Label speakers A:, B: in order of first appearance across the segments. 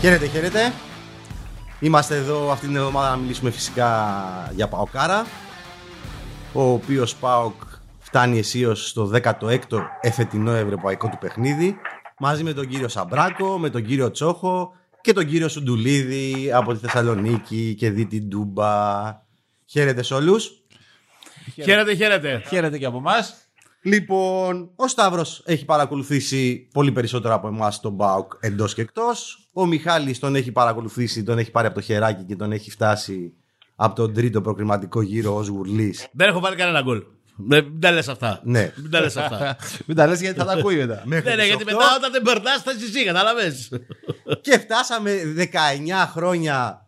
A: Χαίρετε, χαίρετε. Είμαστε εδώ αυτή την εβδομάδα να μιλήσουμε φυσικά για Παοκάρα ο οποίος Πάοκ φτάνει αισίως στο 16ο εφετινό ευρωπαϊκό του παιχνίδι μαζί με τον κύριο Σαμπράκο, με τον κύριο Τσόχο και τον κύριο Σουντουλίδη από τη Θεσσαλονίκη και δει την Τούμπα. Χαίρετε σε όλους.
B: Χαίρετε, χαίρετε.
C: Χαίρετε και από εμάς.
A: Λοιπόν, ο Σταύρος έχει παρακολουθήσει πολύ περισσότερο από εμάς τον Μπάουκ εντός και εκτός. Ο Μιχάλης τον έχει παρακολουθήσει, τον έχει πάρει από το χεράκι και τον έχει φτάσει από τον τρίτο προκριματικό γύρο ως γουρλής.
B: Δεν έχω βάλει κανένα γκολ. Ε, Μην τα λες αυτά.
A: Ναι.
B: Μην τα λες αυτά.
C: Μην τα λες γιατί θα τα ακούει μετά.
A: Μέχρι
B: Ναι, ναι,
A: τις
B: γιατί
A: 8.
B: μετά όταν δεν περνάς θα είσαι εσύ, κατάλαβες.
A: Και φτάσαμε 19 χρόνια,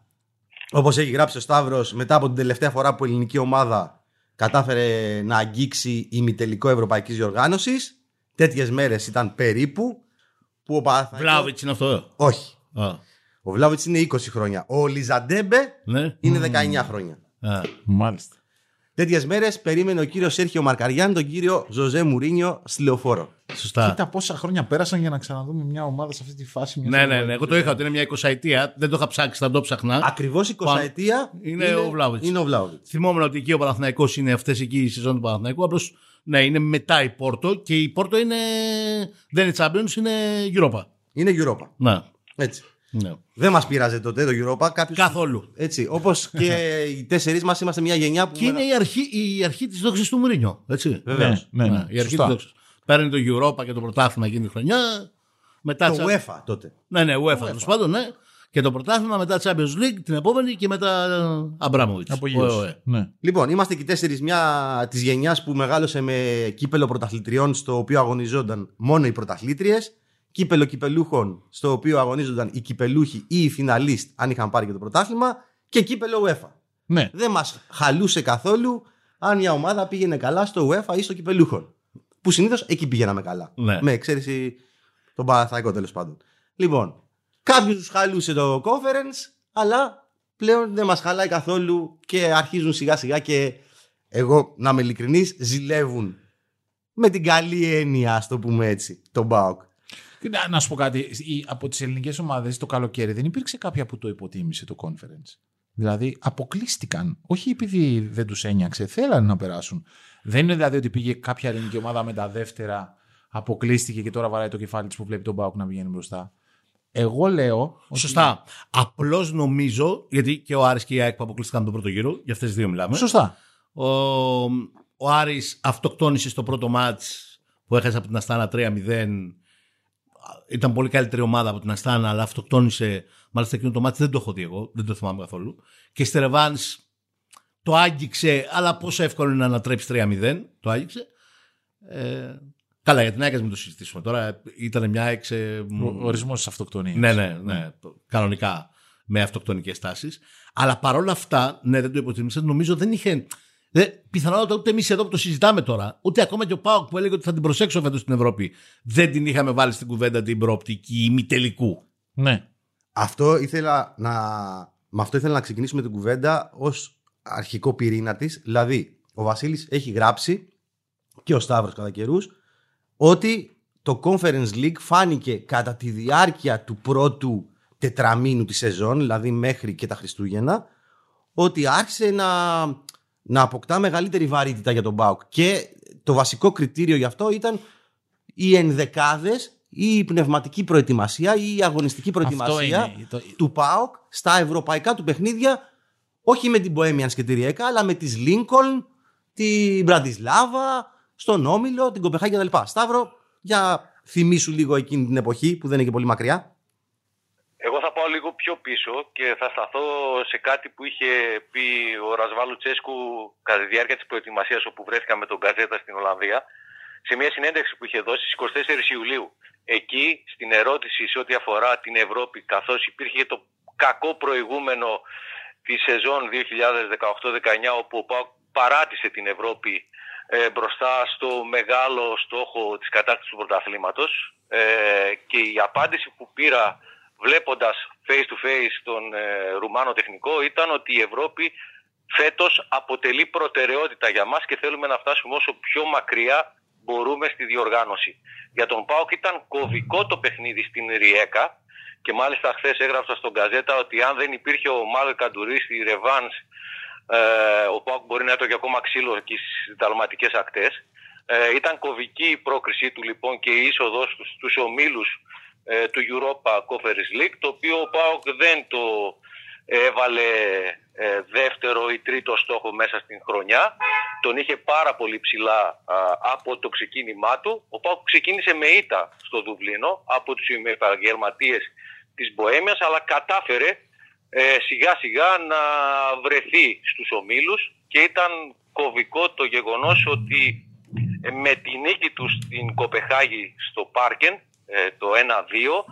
A: όπως έχει γράψει ο Σταύρος, μετά από την τελευταία φορά που η ελληνική ομάδα κατάφερε να αγγίξει ημιτελικό ευρωπαϊκής διοργάνωσης. Τέτοιες μέρες ήταν περίπου που ο Παναθηναϊκός...
B: Βλάβιτς είναι αυτό;
A: Όχι.
B: Α,
A: Ο Βλάβιτς είναι 20 χρόνια. Ο Ολισαντέμπε
B: Ναι.
A: είναι 19 χρόνια.
B: Α.
C: Μάλιστα.
A: Τέτοιες μέρες περίμενε ο κύριος Σέρχιο Μαρκαριάν τον κύριο Ζωζέ Μουρίνιο στη λεωφόρο.
B: Σωστά.
C: Κοίτα πόσα χρόνια πέρασαν για να ξαναδούμε μια ομάδα σε αυτή τη φάση. μιας
B: Ναι, ναι, ναι.
C: ευρωπαϊκής
B: Εγώ το είχα ότι είναι μια 20 ετία. Δεν το είχα ψάξει, θα το 'ψαχνα.
A: Ακριβώς 20
B: Πάνω.
A: ετία
B: Είναι ο Βλάοβιτς.
A: Είναι ο Βλάοβιτς.
B: Θυμόμουν ότι εκεί ο Παναθηναϊκός είναι αυτές εκεί οι σεζόν του Παναθηναϊκού. Απλώς ναι, είναι μετά η Πόρτο και η Πόρτο είναι. Δεν είναι Champions, είναι Europa.
A: Είναι Europa.
B: Ναι.
A: Έτσι.
B: Ναι.
A: Δεν μας πείραζε τότε το Europa. Κάποιος...
B: Καθόλου.
A: Έτσι. Όπως και οι τέσσερις μας είμαστε μια γενιά που.
B: Και είναι η αρχή, η αρχή της δόξης του Μουρίνιο. Έτσι.
A: Βεβαίως.
C: Ναι, ναι, ναι.
B: η αρχή
C: Σωστά.
B: της δόξης. Παίρνει το Europa και το πρωτάθλημα εκείνη τη χρονιά. Μετά
A: Το
B: τσα-
A: UEFA τότε.
B: Ναι, ναι, UEFA τέλος πάντων, ναι. Και το πρωτάθλημα μετά Champions League την επόμενη και μετά Αμπράμοβιτ.
C: Απογείωση. Ναι.
A: Λοιπόν, είμαστε και οι τέσσερις μια της γενιάς που μεγάλωσε με κύπελο πρωταθλητριών στο οποίο αγωνιζόταν μόνο οι πρωταθλήτριες. Κύπελο κυπελούχων στο οποίο αγωνίζονταν οι κυπελούχοι ή οι φιναλίστ αν είχαν πάρει και το πρωτάθλημα. Και κύπελο UEFA.
C: ναι.
A: δεν μας χαλούσε καθόλου αν μια ομάδα πήγαινε καλά στο UEFA ή στο κυπελούχων. Που συνήθως εκεί πήγαιναμε καλά.
B: Ναι.
A: Με εξαίρεση τον Παναθαϊκό τέλος πάντων. Λοιπόν, κάποιους τους χαλούσε το conference, αλλά πλέον δεν μας χαλάει καθόλου και αρχίζουν σιγά σιγά και εγώ να είμαι ειλικρινής, ζηλεύουν με την καλή έννοια, ας το πούμε έτσι, τον Μπάουκ.
C: Κοίτα, Να σου πω κάτι. Η- Από τις ελληνικές ομάδες το καλοκαίρι δεν υπήρξε κάποια που το υποτίμησε το conference. Δηλαδή αποκλείστηκαν. Όχι επειδή δεν τους ένιαξε, θέλανε να περάσουν. Δεν είναι δηλαδή ότι πήγε κάποια ελληνική ομάδα με τα δεύτερα, αποκλείστηκε και τώρα βαράει το κεφάλι της που βλέπει τον Μπάουκ να πηγαίνει μπροστά. Εγώ λέω. ότι-
B: Σωστά. Απλώς νομίζω, γιατί και ο Άρης και η ΑΕΚ που αποκλείστηκαν τον πρώτο γύρο, για αυτές τις δύο μιλάμε.
C: Σωστά.
B: Ο, ο Άρης αυτοκτόνησε στο πρώτο μάτς που έχασε από την Αστάνα 3-0. Ήταν πολύ καλύτερη ομάδα από την Αστάνα, αλλά αυτοκτόνησε. Μάλιστα εκείνο το μάτς δεν το έχω δει εγώ, δεν το θυμάμαι καθόλου. Και στη Ρεβάνς το άγγιξε, αλλά πόσο εύκολο είναι να ανατρέψεις 3-0. Το άγγιξε. Ε, καλά, για την ΑΕΚ ας μην το συζητήσουμε τώρα. Ήταν μια ΑΕΚ σε-
C: Ο ορισμός της αυτοκτονίας.
B: ναι, ναι, ναι. Κανονικά με αυτοκτονικές τάσεις. Αλλά παρόλα αυτά, ναι, δεν το υποτιμήσα. Νομίζω δεν είχε. Δε, πιθανότατα ούτε εμείς εδώ που το συζητάμε τώρα, ούτε ακόμα και ο Πάοκ που έλεγε ότι θα την προσέξω φέτος στην Ευρώπη, δεν την είχαμε βάλει στην κουβέντα την προοπτική ημιτελικού.
C: ναι.
A: Αυτό ήθελα να, με αυτό ήθελα να ξεκινήσουμε την κουβέντα ως αρχικό πυρήνα της. Δηλαδή, ο Βασίλης έχει γράψει και ο Σταύρος κατά καιρούς ότι το Conference League φάνηκε κατά τη διάρκεια του πρώτου τετραμήνου της σεζόν, δηλαδή μέχρι και τα Χριστούγεννα, ότι άρχισε να, να αποκτά μεγαλύτερη βαρύτητα για τον ΠΑΟΚ. Και το βασικό κριτήριο γι' αυτό ήταν οι ενδεκάδες ή η πνευματική προετοιμασία ή η αγωνιστική προετοιμασία
C: είναι. Το-
A: του ΠΑΟΚ στα ευρωπαϊκά του παιχνίδια όχι με την Bohemians και τη Ριέκα αλλά με τις Lincoln, την Μπραντισλάβα, στον Όμιλο, την Κοπεχάγη κτλ. Σταύρο, για θυμίσου λίγο εκείνη την εποχή που δεν είναι και πολύ μακριά.
D: Εγώ θα πάω λίγο πιο πίσω και θα σταθώ σε κάτι που είχε πει ο Ρασβάλου Τσέσκου κατά τη διάρκεια της προετοιμασίας όπου βρέθηκα με τον Καζέτα στην Ολλανδία σε μια συνέντευξη που είχε δώσει στις 24 Ιουλίου. Εκεί στην ερώτηση σε ό,τι αφορά την Ευρώπη καθώς υπήρχε το κακό προηγούμενο της σεζόν 2018-19 όπου ο ΠΑΟΚ παράτησε την Ευρώπη ε, μπροστά στο μεγάλο στόχο της κατάκτησης του πρωταθλήματος ε, και η απάντηση που πήρα βλέποντας face to face τον ε, Ρουμάνο τεχνικό ήταν ότι η Ευρώπη φέτος αποτελεί προτεραιότητα για μας και θέλουμε να φτάσουμε όσο πιο μακριά μπορούμε στη διοργάνωση. Για τον ΠΑΟΚ ήταν κωβικό το παιχνίδι στην Ριέκα και μάλιστα χθες έγραψα στον Καζέτα ότι αν δεν υπήρχε ο Μάλε Καντουρί στη Ρεβάνς ε, ο Πάουκ μπορεί να έτρωγε ακόμα ξύλο εκεί στις δαλματικές ακτές. Ε, ήταν κοβική η πρόκρισή του λοιπόν και η είσοδος τους στους ομίλους ε, του Europa Conference League το οποίο ο Πάουκ δεν το έβαλε ε, δεύτερο ή τρίτο στόχο μέσα στην χρονιά. Τον είχε πάρα πολύ ψηλά από το ξεκίνημά του. Ο Πάουκ ξεκίνησε με ήττα στο Δουβλίνο από τους επαγγελματίες της Μποέμιας αλλά κατάφερε ε, σιγά σιγά να βρεθεί στους ομίλους και ήταν κοβικό το γεγονός ότι ε, με τη νίκη του στην Κοπεχάγη στο Πάρκεν ε, το 1-2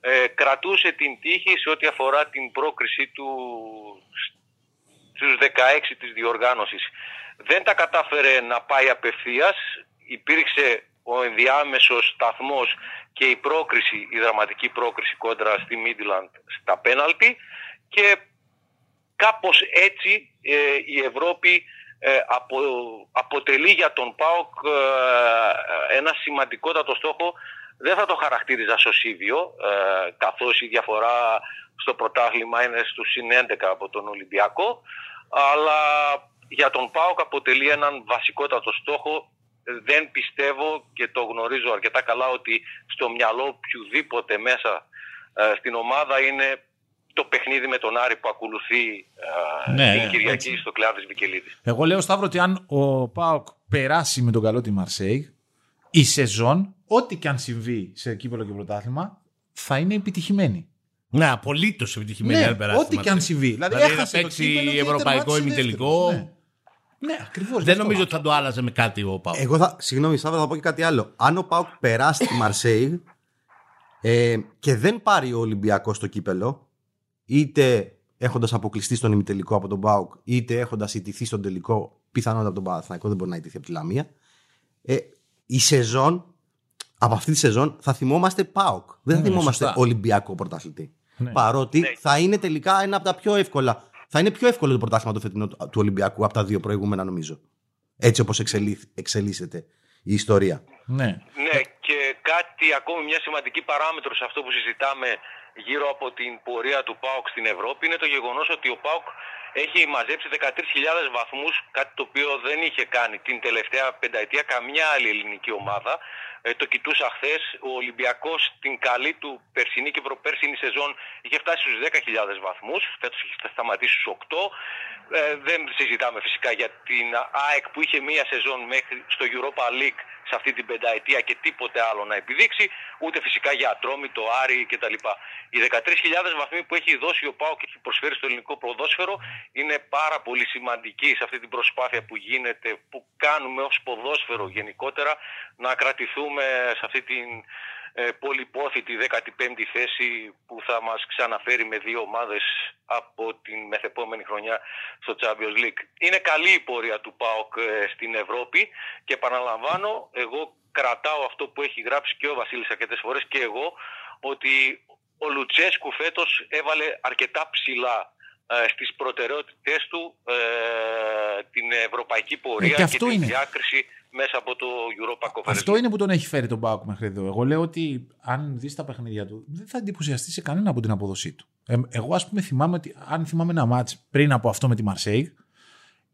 D: ε, κρατούσε την τύχη σε ό,τι αφορά την πρόκρισή του στους 16 της διοργάνωσης. Δεν τα κατάφερε να πάει απευθείας, υπήρξε ο ενδιάμεσος σταθμός και η πρόκριση, η δραματική πρόκριση κόντρα στη Μίντιλαντ στα πέναλτι και κάπως έτσι ε, η Ευρώπη ε, απο, αποτελεί για τον ΠΑΟΚ ε, ένα σημαντικότατο στόχο δεν θα το χαρακτήριζα σωσίδιο ε, καθώς η διαφορά στο πρωτάθλημα είναι στους συν 11 από τον Ολυμπιακό αλλά για τον ΠΑΟΚ αποτελεί έναν βασικότατο στόχο δεν πιστεύω και το γνωρίζω αρκετά καλά ότι στο μυαλό οποιοδήποτε μέσα στην ομάδα είναι το παιχνίδι με τον Άρη που ακολουθεί ναι, την Κυριακή έτσι. στο Κλάδης Βικελίδης.
C: Εγώ λέω Σταύρο ότι αν ο Πάοκ περάσει με τον καλό τη Μαρσέη, η σεζόν, ό,τι και αν συμβεί σε κύπελο και πρωτάθλημα, θα είναι επιτυχημένη.
B: Ναι, απολύτως επιτυχημένη.
C: Ναι, ό,τι και αν συμβεί.
B: Δηλαδή, δηλαδή έχασε παίξει ευρωπαϊκό ημιτελικό.
C: Ναι. Ναι, ακριβώς.
B: Δεν νομίζω ότι θα το άλλαζε με κάτι ο Πάουκ.
A: Εγώ θα, συγγνώμη, Σάββα, θα πω και κάτι άλλο. Αν ο Πάουκ περάσει τη Μαρσέη ε, και δεν πάρει ο Ολυμπιακός στο κύπελο, είτε έχοντας αποκλειστεί στον ημιτελικό από τον Μπάουκ, είτε έχοντας ιτηθεί στον τελικό, πιθανότατα από τον Παναθηναϊκό, δεν μπορεί να ιτηθεί από τη Λαμία. Ε, η σεζόν, από αυτή τη σεζόν, θα θυμόμαστε Πάουκ. Δεν θα ναι, θυμόμαστε σωστά. Ολυμπιακό πρωταθλητή. Ναι. Παρότι ναι. θα είναι τελικά ένα από τα πιο εύκολα. Θα είναι πιο εύκολο το πρωτάθλημα του φετινού του Ολυμπιακού από τα δύο προηγούμενα, νομίζω. Έτσι όπως εξελίσ, εξελίσσεται η ιστορία.
D: Ναι. ναι, και κάτι ακόμη μια σημαντική παράμετρο σε αυτό που συζητάμε γύρω από την πορεία του ΠΑΟΚ στην Ευρώπη είναι το γεγονός ότι ο ΠΑΟΚ έχει μαζέψει 13.000 βαθμούς, κάτι το οποίο δεν είχε κάνει την τελευταία πενταετία καμιά άλλη ελληνική ομάδα. Ε, το κοιτούσα χθες. Ο Ολυμπιακός την καλή του περσινή και προπέρσινη σεζόν είχε φτάσει στους 10.000 βαθμούς, φέτος έχει σταματήσει στους 8. Ε, δεν συζητάμε φυσικά για την ΑΕΚ που είχε μία σεζόν μέχρι στο Europa League σε αυτή την πενταετία και τίποτε άλλο να επιδείξει, ούτε φυσικά για Ατρόμη, το Άρη κτλ. Οι 13.000 βαθμοί που έχει δώσει ο ΠΑΟ και έχει προσφέρει στο ελληνικό ποδόσφαιρο είναι πάρα πολύ σημαντικοί σε αυτή την προσπάθεια που γίνεται, που κάνουμε ως ποδόσφαιρο γενικότερα, να κρατηθούμε σε αυτή την ε, πολυπόθητη 15η θέση που θα μας ξαναφέρει με δύο ομάδες από την μεθεπόμενη χρονιά στο Champions League. Είναι καλή η πορεία του ΠΑΟΚ ε, στην Ευρώπη και επαναλαμβάνω, εγώ κρατάω αυτό που έχει γράψει και ο Βασίλης αρκετές φορές και εγώ, ότι ο Λουτσέσκου φέτος έβαλε αρκετά ψηλά ε, στις προτεραιότητές του ε, την ευρωπαϊκή πορεία ε, και, και τη διάκριση μέσα από το Europa Conference.
C: Αυτό είναι που τον έχει φέρει τον Πάουκ μέχρι εδώ. Εγώ λέω ότι αν δεις τα παιχνίδια του, δεν θα εντυπωσιαστεί σε κανένα από την απόδοσή του. Ε, εγώ, ας πούμε, θυμάμαι ότι αν θυμάμαι ένα μάτ πριν από αυτό με τη Μαρσέη,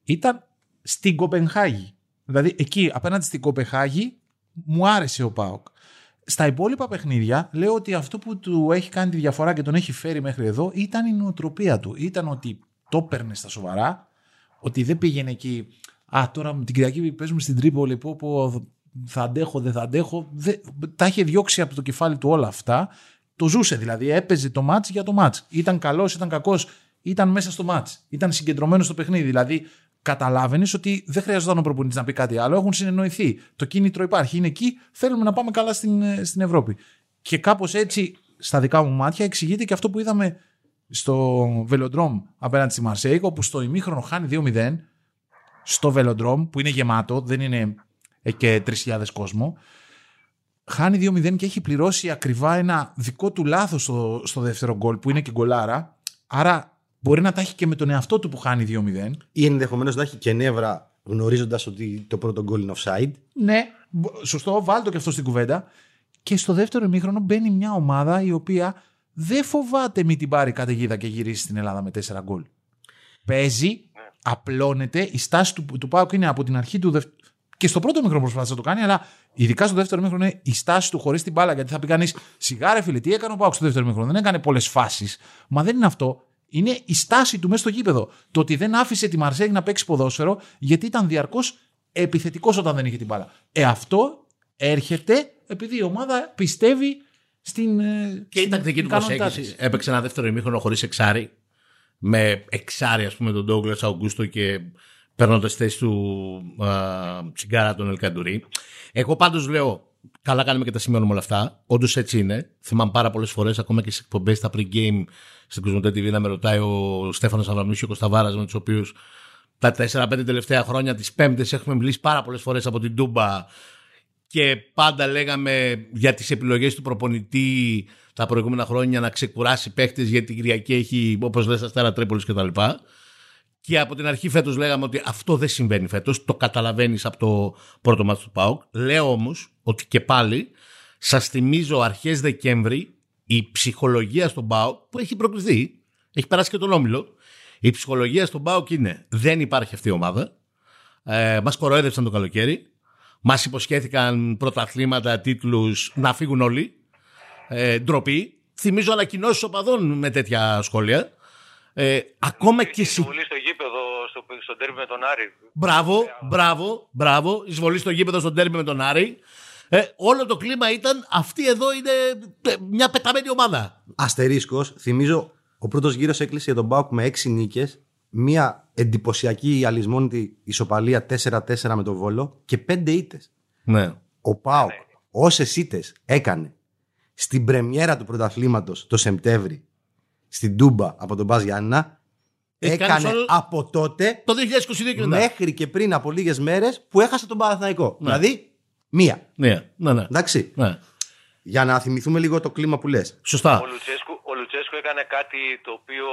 C: ήταν στην Κοπενχάγη. Δηλαδή εκεί απέναντι στην Κοπενχάγη μου άρεσε ο Πάουκ. Στα υπόλοιπα παιχνίδια λέω ότι αυτό που του έχει κάνει τη διαφορά και τον έχει φέρει μέχρι εδώ ήταν η νοοτροπία του. Ήταν ότι το έπαιρνε στα σοβαρά, ότι δεν πήγαινε εκεί Α, τώρα την Κυριακή παίζουμε στην Τρίπολη που, που θα αντέχω, δεν θα αντέχω. Δε, τα είχε διώξει από το κεφάλι του όλα αυτά. Το ζούσε δηλαδή. Έπαιζε το μάτς για το μάτς. Ήταν καλός, ήταν κακός, ήταν μέσα στο μάτς. Ήταν συγκεντρωμένος στο παιχνίδι. Δηλαδή καταλάβαινες ότι δεν χρειαζόταν ο προπονητής να πει κάτι άλλο. Έχουν συνεννοηθεί. Το κίνητρο υπάρχει. Είναι εκεί. Θέλουμε να πάμε καλά στην, στην Ευρώπη. Και κάπως έτσι, στα δικά μου μάτια, εξηγείται και αυτό που είδαμε στο Βελοντρόμ απέναντι στη Μαρσέικ, όπου στο ημίχρονο χάνει 2-0 στο Velodrome που είναι γεμάτο, δεν είναι και 3.000 κόσμο. Χάνει 2-0 και έχει πληρώσει ακριβά ένα δικό του λάθος στο, στο δεύτερο γκολ που είναι και γκολάρα. Άρα μπορεί να τα έχει και με τον εαυτό του που χάνει 2-0.
A: Ή ενδεχομένως να έχει και νεύρα γνωρίζοντας ότι το πρώτο γκολ είναι offside.
C: Ναι, σωστό, βάλτο και αυτό στην κουβέντα. Και στο δεύτερο ημίχρονο μπαίνει μια ομάδα η οποία δεν φοβάται μη την πάρει καταιγίδα και γυρίσει στην Ελλάδα με 4 γκολ. Παίζει, απλώνεται. Η στάση του, του Πάουκ είναι από την αρχή του δεύτερου. Και στο πρώτο μικρό προσπάθησε να το κάνει, αλλά ειδικά στο δεύτερο μικρό είναι η στάση του χωρίς την μπάλα. Γιατί θα πει κανείς, σιγάρε φίλε, τι έκανε ο Πάουκ στο δεύτερο μικρό. Δεν έκανε πολλές φάσεις. Μα δεν είναι αυτό. Είναι η στάση του μέσα στο γήπεδο. Το ότι δεν άφησε τη Μαρσέγ να παίξει ποδόσφαιρο γιατί ήταν διαρκώς επιθετικός όταν δεν είχε την μπάλα. Ε, αυτό έρχεται επειδή η ομάδα πιστεύει στην. ε,
B: Και η
C: στην
B: τακτική του
C: ικανότητά
B: προσέγγιση
C: της.
B: έπαιξε ένα δεύτερο ημίχρονο χωρίς εξάρι. Με εξάρι, ας πούμε, τον Ντόγκλα Αουγκούστο και παίρνοντας θέση του α, τσιγκάρα τον Ελκαντουρί. Εγώ πάντως λέω, καλά κάνουμε και τα σημειώνουμε όλα αυτά. Όντως έτσι είναι. Θυμάμαι πάρα πολλές φορές, ακόμα και στι εκπομπές στα pre-game στην Κοσμοτέ TV, να με ρωτάει ο Στέφανος Αβραμίου και ο Κωνσταβάρας, με τους οποίους τα 4-5 τελευταία χρόνια, τις Πέμπτες, έχουμε μιλήσει πάρα πολλές φορές από την Τούμπα και πάντα λέγαμε για τις επιλογές του προπονητή τα προηγούμενα χρόνια να ξεκουράσει παίχτες γιατί η Κυριακή έχει όπως λες Αστέρα Τρίπολης κτλ. Και από την αρχή φέτος λέγαμε ότι αυτό δεν συμβαίνει φέτος, το καταλαβαίνεις από το πρώτο μάτι του ΠΑΟΚ. Λέω όμως ότι και πάλι σας θυμίζω αρχές Δεκέμβρη η ψυχολογία στον ΠΑΟΚ που έχει προκληθεί, έχει περάσει και τον Όμιλο, η ψυχολογία στον ΠΑΟΚ είναι δεν υπάρχει αυτή η ομάδα, ε, μας κοροέδευσαν το καλοκαίρι, μας υποσχέθηκαν πρωταθλήματα, τίτλους, να φύγουν όλοι. Ε, ντροπή. Θυμίζω ανακοινώσεις οπαδών με τέτοια σχόλια. Ε, ακόμα και
D: Υπήρχε
B: εσύ.
D: εισβολή στο γήπεδο, στο, στο τέρμι με τον Άρη.
B: Μπράβο, μπράβο, μπράβο. Εισβολή στο γήπεδο στον τέρμι με τον Άρη. Ε, όλο το κλίμα ήταν αυτή εδώ είναι ε, μια πεταμένη ομάδα.
A: Αστερίσκος, θυμίζω, ο πρώτος γύρος έκλεισε για τον Μπάουκ με 6 νίκες, μία εντυπωσιακή αλυσμόνητη ισοπαλία 4-4 με τον Βόλο και 5 ήττες.
B: Ναι.
A: Ο Πάουκ, όσες ήττες έκανε στην πρεμιέρα του πρωταθλήματος το Σεπτέμβρη στην Τούμπα από τον Μπάζ Γιάννηνα,
B: Έχει κάνεις
A: έκανε
B: όλο-
A: από τότε
B: Το 2022 και μετά.
A: μέχρι και πριν από λίγες μέρες που έχασε τον Παναθηναϊκό.
B: Ναι.
A: Δηλαδή, μία.
B: Ναι, ναι, ναι.
A: Εντάξει.
B: ναι.
A: Για να θυμηθούμε λίγο το κλίμα που λες.
B: Σωστά.
D: Ο Λουτσέσκου, ο Λουτσέσκου έκανε κάτι το οποίο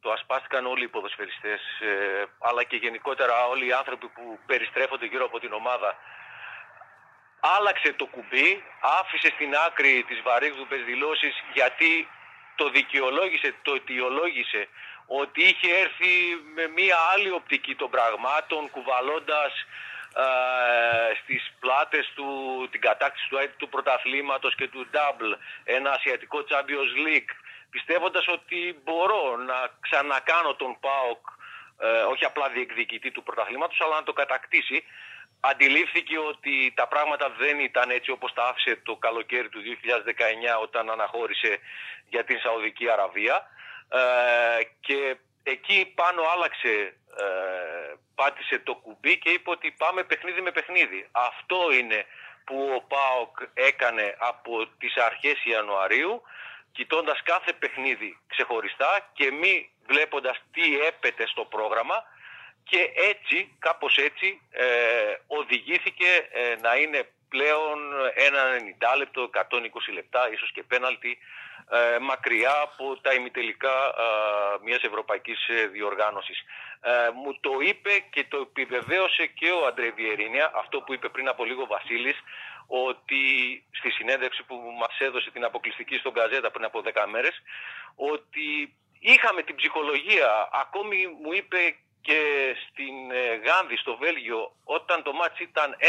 D: το ασπάστηκαν όλοι οι ποδοσφαιριστές ε, αλλά και γενικότερα όλοι οι άνθρωποι που περιστρέφονται γύρω από την ομάδα. Άλλαξε το κουμπί, άφησε στην άκρη τις βαρύγδουπες δηλώσεις γιατί το δικαιολόγησε, το αιτιολόγησε ότι είχε έρθει με μία άλλη οπτική των πραγμάτων κουβαλώντας ε, στις πλάτες του την κατάκτηση του, του πρωταθλήματος και του double ένα ασιατικό Champions League πιστεύοντας ότι μπορώ να ξανακάνω τον ΠΑΟΚ ε, όχι απλά διεκδικητή του πρωταθλήματος αλλά να το κατακτήσει αντιλήφθηκε ότι τα πράγματα δεν ήταν έτσι όπως τα άφησε το καλοκαίρι του 2019 όταν αναχώρησε για την Σαουδική Αραβία ε, και εκεί πάνω άλλαξε, ε, πάτησε το κουμπί και είπε ότι πάμε παιχνίδι με παιχνίδι. Αυτό είναι που ο ΠΑΟΚ έκανε από τις αρχές Ιανουαρίου κοιτώντας κάθε παιχνίδι ξεχωριστά και μη βλέποντας τι έπεται στο πρόγραμμα και έτσι, κάπως έτσι, ε, οδηγήθηκε ε, να είναι πλέον ένα 90 λεπτό, 120 λεπτά, ίσως και πέναλτι, ε, μακριά από τα ημιτελικά ε, μιας ευρωπαϊκής ε, διοργάνωσης. Ε, μου το είπε και το επιβεβαίωσε και ο Αντρέ Βιερίνια, αυτό που είπε πριν από λίγο ο Βασίλης, ότι στη συνέντευξη που μας έδωσε την αποκλειστική στον Καζέτα πριν από 10 μέρες, ότι είχαμε την ψυχολογία, ακόμη μου είπε και στην ε, Γάνδη, στο Βέλγιο, όταν το μάτς ήταν 1-1,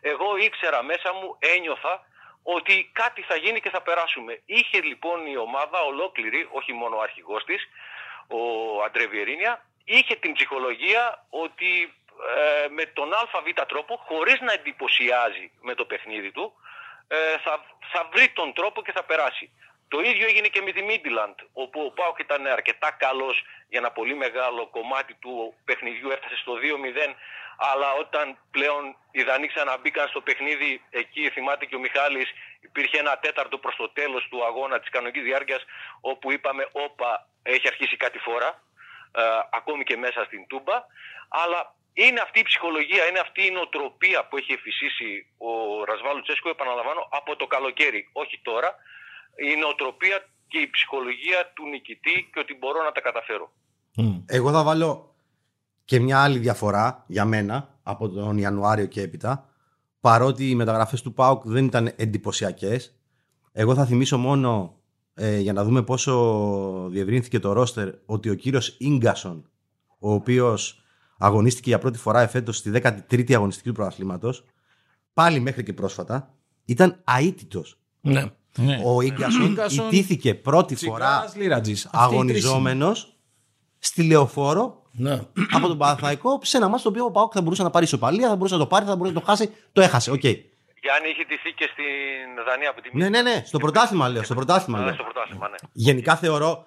D: εγώ ήξερα μέσα μου, ένιωθα ότι κάτι θα γίνει και θα περάσουμε. Είχε λοιπόν η ομάδα ολόκληρη, όχι μόνο ο αρχηγός της, ο Αντρέ Βιερίνια, είχε την ψυχολογία ότι ε, με τον ΑΒ τρόπο, χωρίς να εντυπωσιάζει με το παιχνίδι του, ε, θα, θα βρει τον τρόπο και θα περάσει. Το ίδιο έγινε και με τη Μίντιλαντ, όπου ο Πάοκ ήταν αρκετά καλός για ένα πολύ μεγάλο κομμάτι του παιχνιδιού, έφτασε στο 2-0, αλλά όταν πλέον οι Δανείοι ξαναμπήκαν στο παιχνίδι, εκεί θυμάται και ο Μιχάλης, υπήρχε ένα τέταρτο προς το τέλος του αγώνα της κανονικής διάρκειας, όπου είπαμε, όπα, έχει αρχίσει κάτι φορά, ε, ακόμη και μέσα στην Τούμπα, αλλά είναι αυτή η ψυχολογία, είναι αυτή η νοοτροπία που έχει εφησίσει ο Ρασβάλου Τσέσκο, επαναλαμβάνω, από το καλοκαίρι, όχι τώρα, η νοοτροπία και η ψυχολογία του νικητή και ότι μπορώ να τα καταφέρω.
B: Μμ.
A: Εγώ θα βάλω και μια άλλη διαφορά για μένα από τον Ιανουάριο και έπειτα. Παρότι οι μεταγραφές του ΠΑΟΚ δεν ήταν εντυπωσιακές, εγώ θα θυμίσω μόνο ε, για να δούμε πόσο διευρύνθηκε το ρόστερ ότι ο κύριος Ίγκασον, ο οποίος αγωνίστηκε για πρώτη φορά εφέτος στη 13η αγωνιστική του πρωταθλήματος, πάλι μέχρι και πρόσφατα, ήταν αήττητος.
B: Ναι.
C: Ναι.
A: Ο Ίγκασον
C: Ίγκασον,
A: ηττήθηκε πρώτη φορά
C: Τσιγκάρας, Λύρατζης. Αυτή η
A: αγωνιζόμενος στη Λεωφόρο
B: ναι.
A: από τον Παναθηναϊκό σε ένα ματς το οποίο ο Πάοκ θα μπορούσε να πάρει ισοπαλία, θα μπορούσε να το πάρει, θα μπορούσε να το χάσει. Το έχασε. Οκ.
D: Γιάννη είχε ηττηθεί και στην Δανία από τη
A: Ναι, ναι, ναι. Στο πρωτάθλημα λέω. Στο πρωτάθλημα
D: Α,
A: λέω.
D: στο πρωτάθλημα, ναι.
A: Γενικά θεωρώ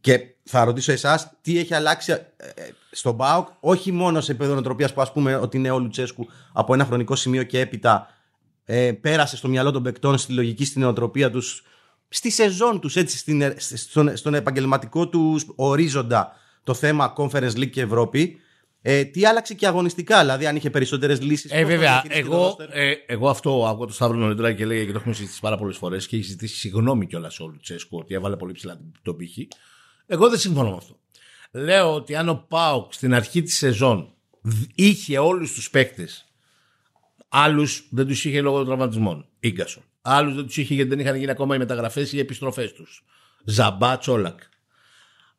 A: και θα ρωτήσω εσάς τι έχει αλλάξει ε, ε, στον Πάοκ, όχι μόνο σε επίπεδο νοοτροπίας που ας πούμε ότι είναι ο Λουτσέσκου από ένα χρονικό σημείο και έπειτα ε, πέρασε στο μυαλό των παικτών στη λογική, στην νοοτροπία τους, στη σεζόν τους, έτσι, στην, ε, στον, στον επαγγελματικό τους ορίζοντα το θέμα Conference League και Ευρώπη. Ε, τι άλλαξε και αγωνιστικά, δηλαδή αν είχε περισσότερες λύσεις.
B: Ε, βέβαια, εγώ, ε, εγώ αυτό άκουγα το Σταύρο νωρίτερα και λέει και το έχουμε συζητήσει πάρα πολλές φορές και έχει ζητήσει συγγνώμη κιόλας ο Λουτσέσκου ότι έβαλε πολύ ψηλά τον πύχη. Εγώ δεν συμφωνώ με αυτό. Λέω ότι αν ο Πάοκ στην αρχή της σεζόν δ- είχε όλους τους παίκτες, άλλους δεν τους είχε λόγω των τραυματισμών, γκασον. Άλλους δεν τους είχε γιατί δεν είχαν γίνει ακόμα οι μεταγραφές ή οι επιστροφές τους. Ζαμπά, Τσόλακ.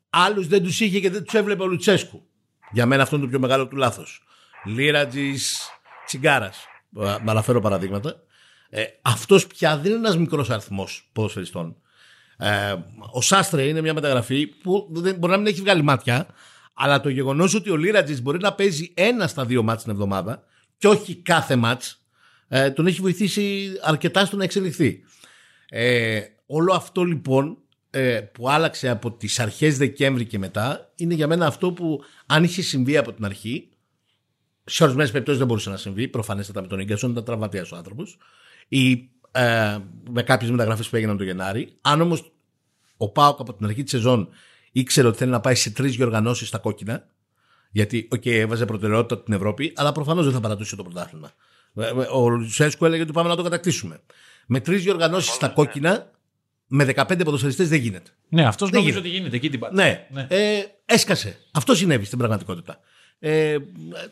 B: Άλλους δεν τους είχε γιατί δεν τους έβλεπε ο Λουτσέσκου. Για μένα αυτό είναι το πιο μεγάλο του λάθος. Λίρατζης Τσιγκάρας. Να αναφέρω παραδείγματα. Ε, Αυτός πια δεν είναι ένας μικρός αριθμός ποδοσφαιριστών. Ε, ο Σάστρε είναι μια μεταγραφή που δεν, μπορεί να μην έχει βγάλει μάτια, αλλά το γεγονός ότι ο Λίρατζης μπορεί να παίζει ένα στα δύο μάτς την εβδομάδα και όχι κάθε μάτς, ε, τον έχει βοηθήσει αρκετά στο να εξελιχθεί. Ε, όλο αυτό λοιπόν ε, που άλλαξε από τις αρχές Δεκέμβρη και μετά είναι για μένα αυτό που αν είχε συμβεί από την αρχή σε ορισμένες περιπτώσεις δεν μπορούσε να συμβεί. Προφανέστατα με τον Ίγκασον ήταν τραυματίας ο άνθρωπος. Ή ε, με κάποιες μεταγραφές που έγιναν το Γενάρη. Αν όμως ο Πάοκ από την αρχή της σεζόν ήξερε ότι θέλει να πάει σε τρεις διοργανώσεις στα κόκκινα, γιατί, οκ, έβαζε προτεραιότητα την Ευρώπη, αλλά προφανώς δεν θα παρατούσε το πρωτάθλημα. Ε, ε, Ο Λουσέσκου έλεγε ότι πάμε να το κατακτήσουμε. Με τρεις διοργανώσεις στα κόκκινα, με 15 ποδοσφαιριστές δεν γίνεται.
C: Ναι, αυτός
B: Δεν
C: νομίζω
B: γίνεται.
C: ότι γίνεται εκεί την πάτησε.
B: Ναι,
C: Ναι.
B: Ε, έσκασε. Αυτό συνέβη στην πραγματικότητα. Ε,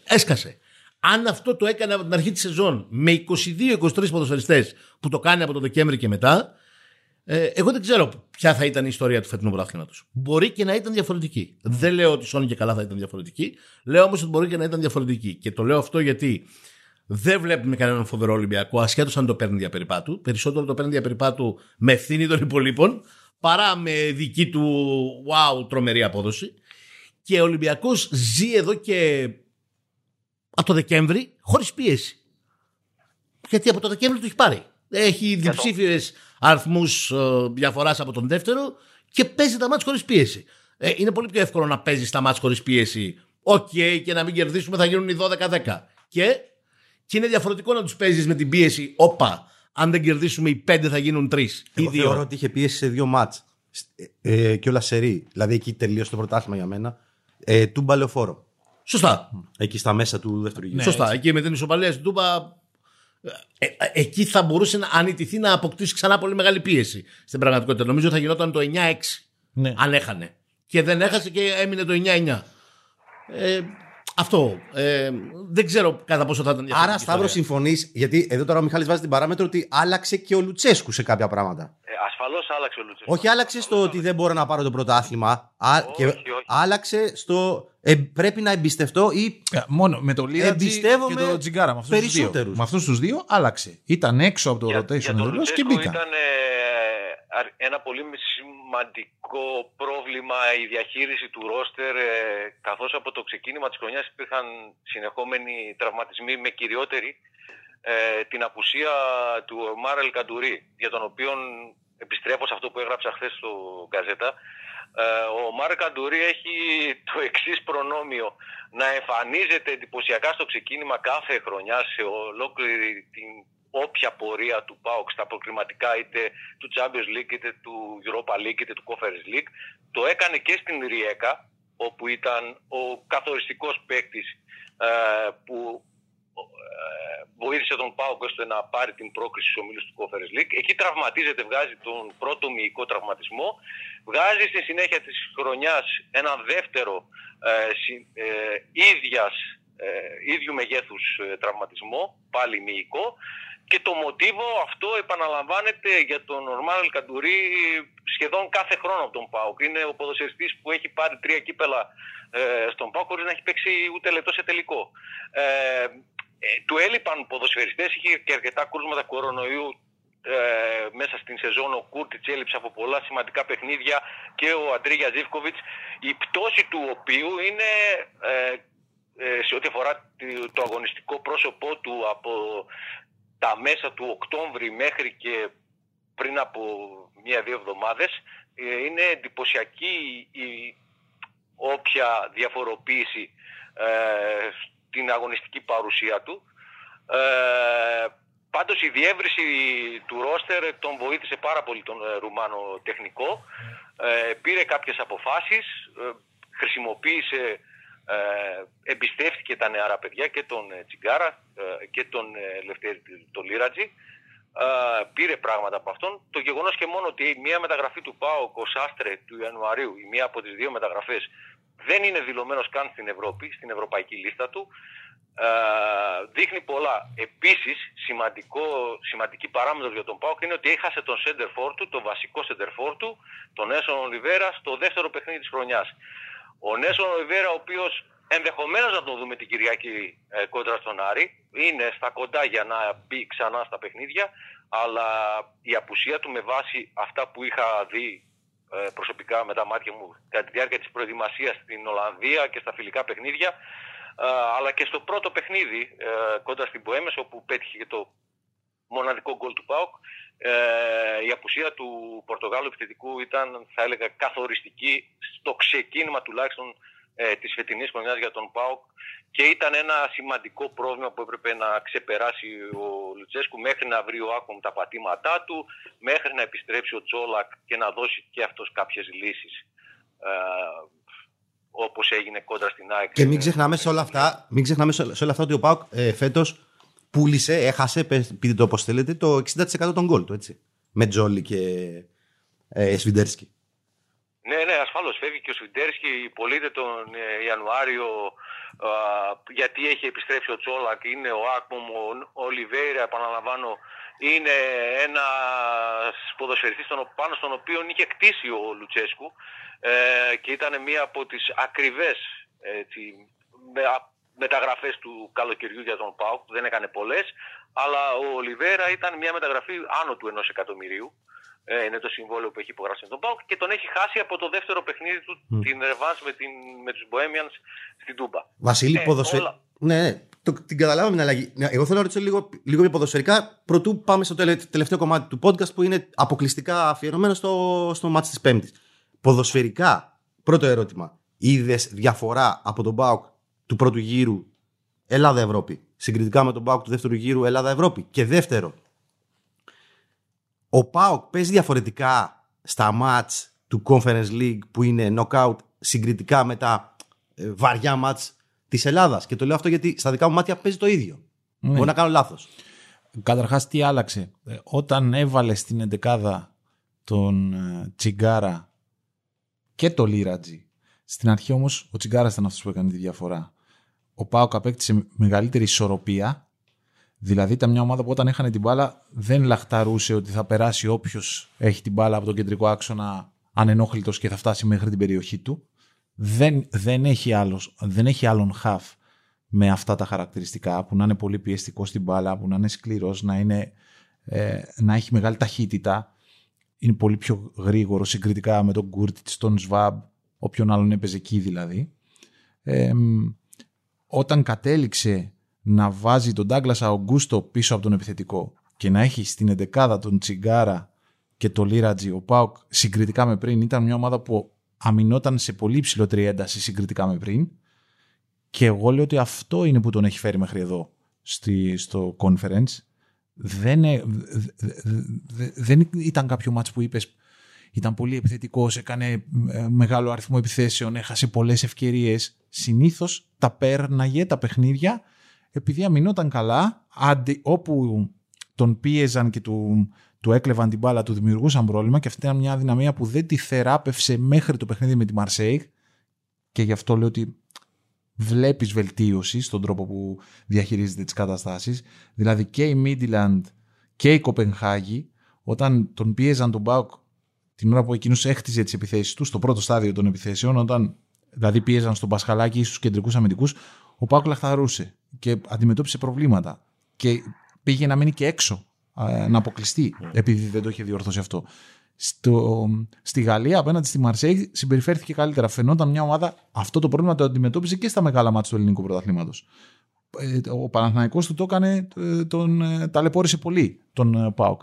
B: έσκασε. Αν αυτό το έκανε από την αρχή της σεζόν με 22-23 ποδοσφαιριστές που το κάνει από το Δεκέμβρη και μετά, ε, εγώ δεν ξέρω ποια θα ήταν η ιστορία του φετινού πρωτάθληματος. Μπορεί και να ήταν διαφορετική. Δεν λέω ότι σώνει και καλά θα ήταν διαφορετική. Λέω όμως ότι μπορεί και να ήταν διαφορετική. Και το λέω αυτό γιατί δεν βλέπουμε κανέναν φοβερό Ολυμπιακό, ασχέτως αν το παίρνει διαπεριπάτου. Περισσότερο το παίρνει διαπεριπάτου με ευθύνη των υπολείπων παρά με δική του wow τρομερή απόδοση. Και ο Ολυμπιακός ζει εδώ και από το Δεκέμβρη χωρίς πίεση. Γιατί από το Δεκέμβρη το έχει πάρει. Έχει διψήφιους αριθμούς διαφοράς από τον δεύτερο και παίζει τα ματς χωρίς πίεση. Ε, είναι πολύ πιο εύκολο να παίζει τα ματς χωρίς πίεση. Οκ, και να μην κερδίσουμε θα γίνουν οι 12-10. Και, και είναι διαφορετικό να τους παίζεις με την πίεση. Όπα, αν δεν κερδίσουμε οι 5 θα γίνουν 3 ή
A: Εγώ
B: 2.
A: θεωρώ ότι είχε πίεση σε δύο ματς. Ε, και όλα σερί. Δηλαδή εκεί τελείωσε το πρωτάθλημα για μένα. Ε, τούμπα λεωφόρο.
B: Σωστά.
A: Εκεί στα μέσα του δεύτερου γύρου.
B: Σωστά. Εκεί με την ισοπαλία στην Τούμπα. Ε, ε, εκεί θα μπορούσε να ανητηθεί να αποκτήσει ξανά πολύ μεγάλη πίεση στην πραγματικότητα. Νομίζω θα γινόταν το 9-6
C: Ναι.
B: αν έχανε. Και δεν έχασε και έμεινε το 9-9. Ε, αυτό. Ε, δεν ξέρω κατά πόσο θα ήταν
A: Άρα,
B: διαφορετική
A: Σταύρο,
B: ιστορία.
A: συμφωνείς, γιατί εδώ τώρα ο Μιχάλης βάζει την παράμετρο ότι άλλαξε και ο Λουτσέσκου σε κάποια πράγματα.
D: Ε, Ασφαλώς άλλαξε ο Λουτσέσκου.
A: Όχι, άλλαξε στο ότι δεν μπορώ να πάρω το πρωτάθλημα. Α,
D: Όχι,
A: και
D: όχι.
A: άλλαξε στο ε, πρέπει να εμπιστευτώ ή
C: Ε, Μόνο με το Λίρατζι και
A: Εμπιστεύομαι
C: το Τζιγκάρα. Με αυτούς τους δύο.
A: περισσότερους.
C: Με αυτούς τους δύο άλλαξε. Ήταν έξω από το
D: Για-
C: rotation
D: για τον
C: εντελώς και
D: Λουτσέσκου
C: μπήκαν.
D: Ήταν ε, αρ- ένα πολύ σημαντικό πρόβλημα η διαχείριση του ρόστερ ε, καθώς από το ξεκίνημα της χρονιάς υπήρχαν συνεχόμενοι τραυματισμοί με κυριότερη ε, την απουσία του Μάρελ Καντουρί για τον οποίο επιστρέφω σε αυτό που έγραψα χθες στο Γκαζέτα ε, ο Μάρελ Καντουρί έχει το εξής προνόμιο να εμφανίζεται εντυπωσιακά στο ξεκίνημα κάθε χρονιά σε ολόκληρη την όποια πορεία του ΠΑΟΚ στα προκριματικά είτε του Champions League είτε του Europa League είτε του Conference League. Το έκανε και στην Ριέκα όπου ήταν ο καθοριστικός παίκτης που ε, βοήθησε τον ΠΑΟΚ ώστε να πάρει την πρόκριση στους ομίλους του Conference League. Εκεί τραυματίζεται, βγάζει τον πρώτο μυϊκό τραυματισμό. Βγάζει στη συνέχεια της χρονιάς έναν δεύτερο ε, συ- ε, ίδιας, ε, ίδιου μεγέθους ε, τραυματισμό, πάλι μυϊκό. και το μοτίβο αυτό επαναλαμβάνεται για τον Νορμάν Ελκαντουρί σχεδόν κάθε χρόνο από τον ΠΑΟΚ. Είναι ο ποδοσφαιριστής που έχει πάρει τρία κύπελα ε, στον ΠΑΟΚ χωρίς να έχει παίξει ούτε λεπτό σε τελικό. Ε, ε, του έλειπαν ποδοσφαιριστές, είχε και αρκετά κρούσματα κορονοϊού ε, μέσα στην σεζόν. Ο Κούρτιτς έλειψε από πολλά σημαντικά παιχνίδια και ο Αντρίγια Ζίβκοβιτς η πτώση του οποίου είναι ε, ε, σε ό,τι αφορά το αγωνιστικό πρόσωπό του από τα μέσα του Οκτώβρη μέχρι και πριν από μία-δύο εβδομάδες ε, είναι εντυπωσιακή η όποια διαφοροποίηση ε, στην αγωνιστική παρουσία του. Ε, πάντως η διεύρυνση του ρόστερ τον βοήθησε πάρα πολύ τον ε, Ρουμάνο τεχνικό. Ε, πήρε κάποιες αποφάσεις, χρησιμοποίησε ε, εμπιστεύτηκε τα νεαρά παιδιά και τον ε, Τσιγκάρα ε, και τον Λευτέρη τον Λίρατζη πήρε πράγματα από αυτόν. Το γεγονός και μόνο ότι μια μεταγραφή του ΠΑΟ Κοσάστρε του Ιανουαρίου, η μία από τις δύο μεταγραφές, δεν είναι δηλωμένος καν στην Ευρώπη, στην ευρωπαϊκή λίστα του, δείχνει πολλά. Επίσης, σημαντικό, σημαντική παράμετρο για τον ΠΑΟΚ είναι ότι έχασε τον center του, τον βασικό center του, τον Έσον Ολιβέρα, στο δεύτερο παιχνίδι της χρονιάς. Ο Νέσον Ολιβέρα, ο οποίος ενδεχομένως να τον δούμε την Κυριακή ε, κόντρα στον Άρη, είναι στα κοντά για να μπει ξανά στα παιχνίδια, αλλά η απουσία του με βάση αυτά που είχα δει ε, προσωπικά με τα μάτια μου κατά τη διάρκεια της προετοιμασίας στην Ολλανδία και στα φιλικά παιχνίδια, ε, αλλά και στο πρώτο παιχνίδι ε, κοντά στην Ποέμες όπου πέτυχε το μοναδικό γκολ του ΠΑΟΚ. Ε, η απουσία του Πορτογάλου επιθετικού ήταν, θα έλεγα, καθοριστική στο ξεκίνημα τουλάχιστον ε, της φετινής χρονιάς για τον ΠΑΟΚ και ήταν ένα σημαντικό πρόβλημα που έπρεπε να ξεπεράσει ο Λουτσέσκου μέχρι να βρει ο Άκομ τα πατήματά του, μέχρι να επιστρέψει ο Τσόλακ και να δώσει και αυτός κάποιες λύσεις. Ε, όπως έγινε κόντρα στην ΑΕΚ.
A: Και μην ξεχνάμε σε όλα αυτά, μην ξεχνάμε σε όλα αυτά ότι ο ΠΑΟΚ ε, φέτος πούλησε, έχασε, πείτε το όπως θέλετε, το 60% των γκολ του, έτσι. Με Τζόλι και ε, Σβιντέρσκι.
D: Ναι, ναι, ασφαλώς φεύγει και ο Σβιντέρσκι, πωλείται τον ε, Ιανουάριο α, γιατί έχει επιστρέψει ο Τσόλακ, είναι ο Άκμομ, ο Ολιβέηρα, επαναλαμβάνω, είναι ένα ποδοσφαιριστής πάνω στον οποίο είχε κτίσει ο Λουτσέσκου ε, και ήταν μία από τις ακριβές έτσι, μεταγραφές του καλοκαιριού για τον ΠΑΟΚ, δεν έκανε πολλές, αλλά ο Ολιβέρα ήταν μια μεταγραφή άνω του ενός εκατομμυρίου. Ε, είναι το συμβόλαιο που έχει υπογράψει με τον ΠΑΟΚ και τον έχει χάσει από το δεύτερο παιχνίδι του mm. την Ρεβάνς με, την, με τους Bohemians στην Τούμπα.
A: Βασίλη, ε, ποδοσφαι... όλα... Ναι, ναι, το, την καταλάβαμε την αλλαγή. Ναι, εγώ θέλω να ρωτήσω λίγο, λίγο πιο ποδοσφαιρικά πρωτού πάμε στο τελευταίο κομμάτι του podcast που είναι αποκλειστικά αφιερωμένο στο, στο μάτι της Πέμπτης. Ποδοσφαιρικά, πρώτο ερώτημα. Είδες διαφορά από τον ΠΑΟΚ του πρώτου γύρου Ελλάδα-Ευρώπη. Συγκριτικά με τον ΠΑΟΚ του δεύτερου γύρου Ελλάδα-Ευρώπη; Και δεύτερο, ο ΠΑΟΚ παίζει διαφορετικά στα μάτς του Conference League που είναι knockout συγκριτικά με τα ε, βαριά μάτς της Ελλάδας. Και το λέω αυτό γιατί στα δικά μου μάτια παίζει το ίδιο. Ναι. Μπορεί να κάνω λάθος.
C: Καταρχάς τι άλλαξε; Ε, όταν έβαλε στην εντεκάδα τον ε, Τσιγκάρα και το Λίρατζι. Στην αρχή όμως ο Τσιγκάρας ήταν αυτός που έκανε τη διαφορά ο Πάοκ απέκτησε μεγαλύτερη ισορροπία. Δηλαδή ήταν μια ομάδα που όταν έχανε την μπάλα δεν λαχταρούσε ότι θα περάσει όποιος έχει την μπάλα από τον κεντρικό άξονα ανενόχλητος και θα φτάσει μέχρι την περιοχή του. Δεν, δεν, έχει, άλλος, δεν έχει άλλον χαφ με αυτά τα χαρακτηριστικά που να είναι πολύ πιεστικός στην μπάλα, που να είναι σκληρός, να, είναι, ε, να έχει μεγάλη ταχύτητα. Είναι πολύ πιο γρήγορο συγκριτικά με τον Κούρτιτ, τον Σβάμπ, όποιον άλλον έπαιζε εκεί δηλαδή. Ε, όταν κατέληξε να βάζει τον Ντάγκλα Αουγκούστο πίσω από τον επιθετικό και να έχει στην εντεκάδα τον Τσιγκάρα και τον Λίρατζι, ο Πάουκ συγκριτικά με πριν ήταν μια ομάδα που αμυνόταν σε πολύ υψηλότερη ένταση συγκριτικά με πριν. Και εγώ λέω ότι αυτό είναι που τον έχει φέρει μέχρι εδώ στη, στο conference. Δεν, δεν ήταν κάποιο μάτς που είπες ήταν πολύ επιθετικός, έκανε ε, μεγάλο αριθμό επιθέσεων, έχασε πολλές ευκαιρίες. Συνήθως τα πέρναγε τα παιχνίδια επειδή αμυνόταν καλά, αντι, όπου τον πίεζαν και του, του έκλεβαν την μπάλα, του δημιουργούσαν πρόβλημα και αυτή ήταν μια δυναμία που δεν τη θεράπευσε μέχρι το παιχνίδι με τη Μαρσέικ και γι' αυτό λέω ότι βλέπεις βελτίωση στον τρόπο που διαχειρίζεται τις καταστάσεις. Δηλαδή και η Midland και η Κοπενχάγη, όταν τον πίεζαν τον Πάουκ την ώρα που εκείνος έχτιζε τις επιθέσεις τους, στο πρώτο στάδιο των επιθέσεων, όταν δηλαδή πίεζαν στον Πασχαλάκη ή στου κεντρικούς αμυντικούς, ο Πάουκ λαχταρούσε και αντιμετώπισε προβλήματα. Και πήγε να μείνει και έξω, να αποκλειστεί, επειδή δεν το είχε διορθώσει αυτό. Στο, στη Γαλλία απέναντι στη Μαρσέη συμπεριφέρθηκε καλύτερα. Φαινόταν μια ομάδα αυτό το πρόβλημα το αντιμετώπιζε και στα μεγάλα μάτια του ελληνικού πρωταθλήματος. Ε, ο Παναθηναϊκός του το έκανε, ε, τον ε, ταλαιπώρησε πολύ τον Πάουκ.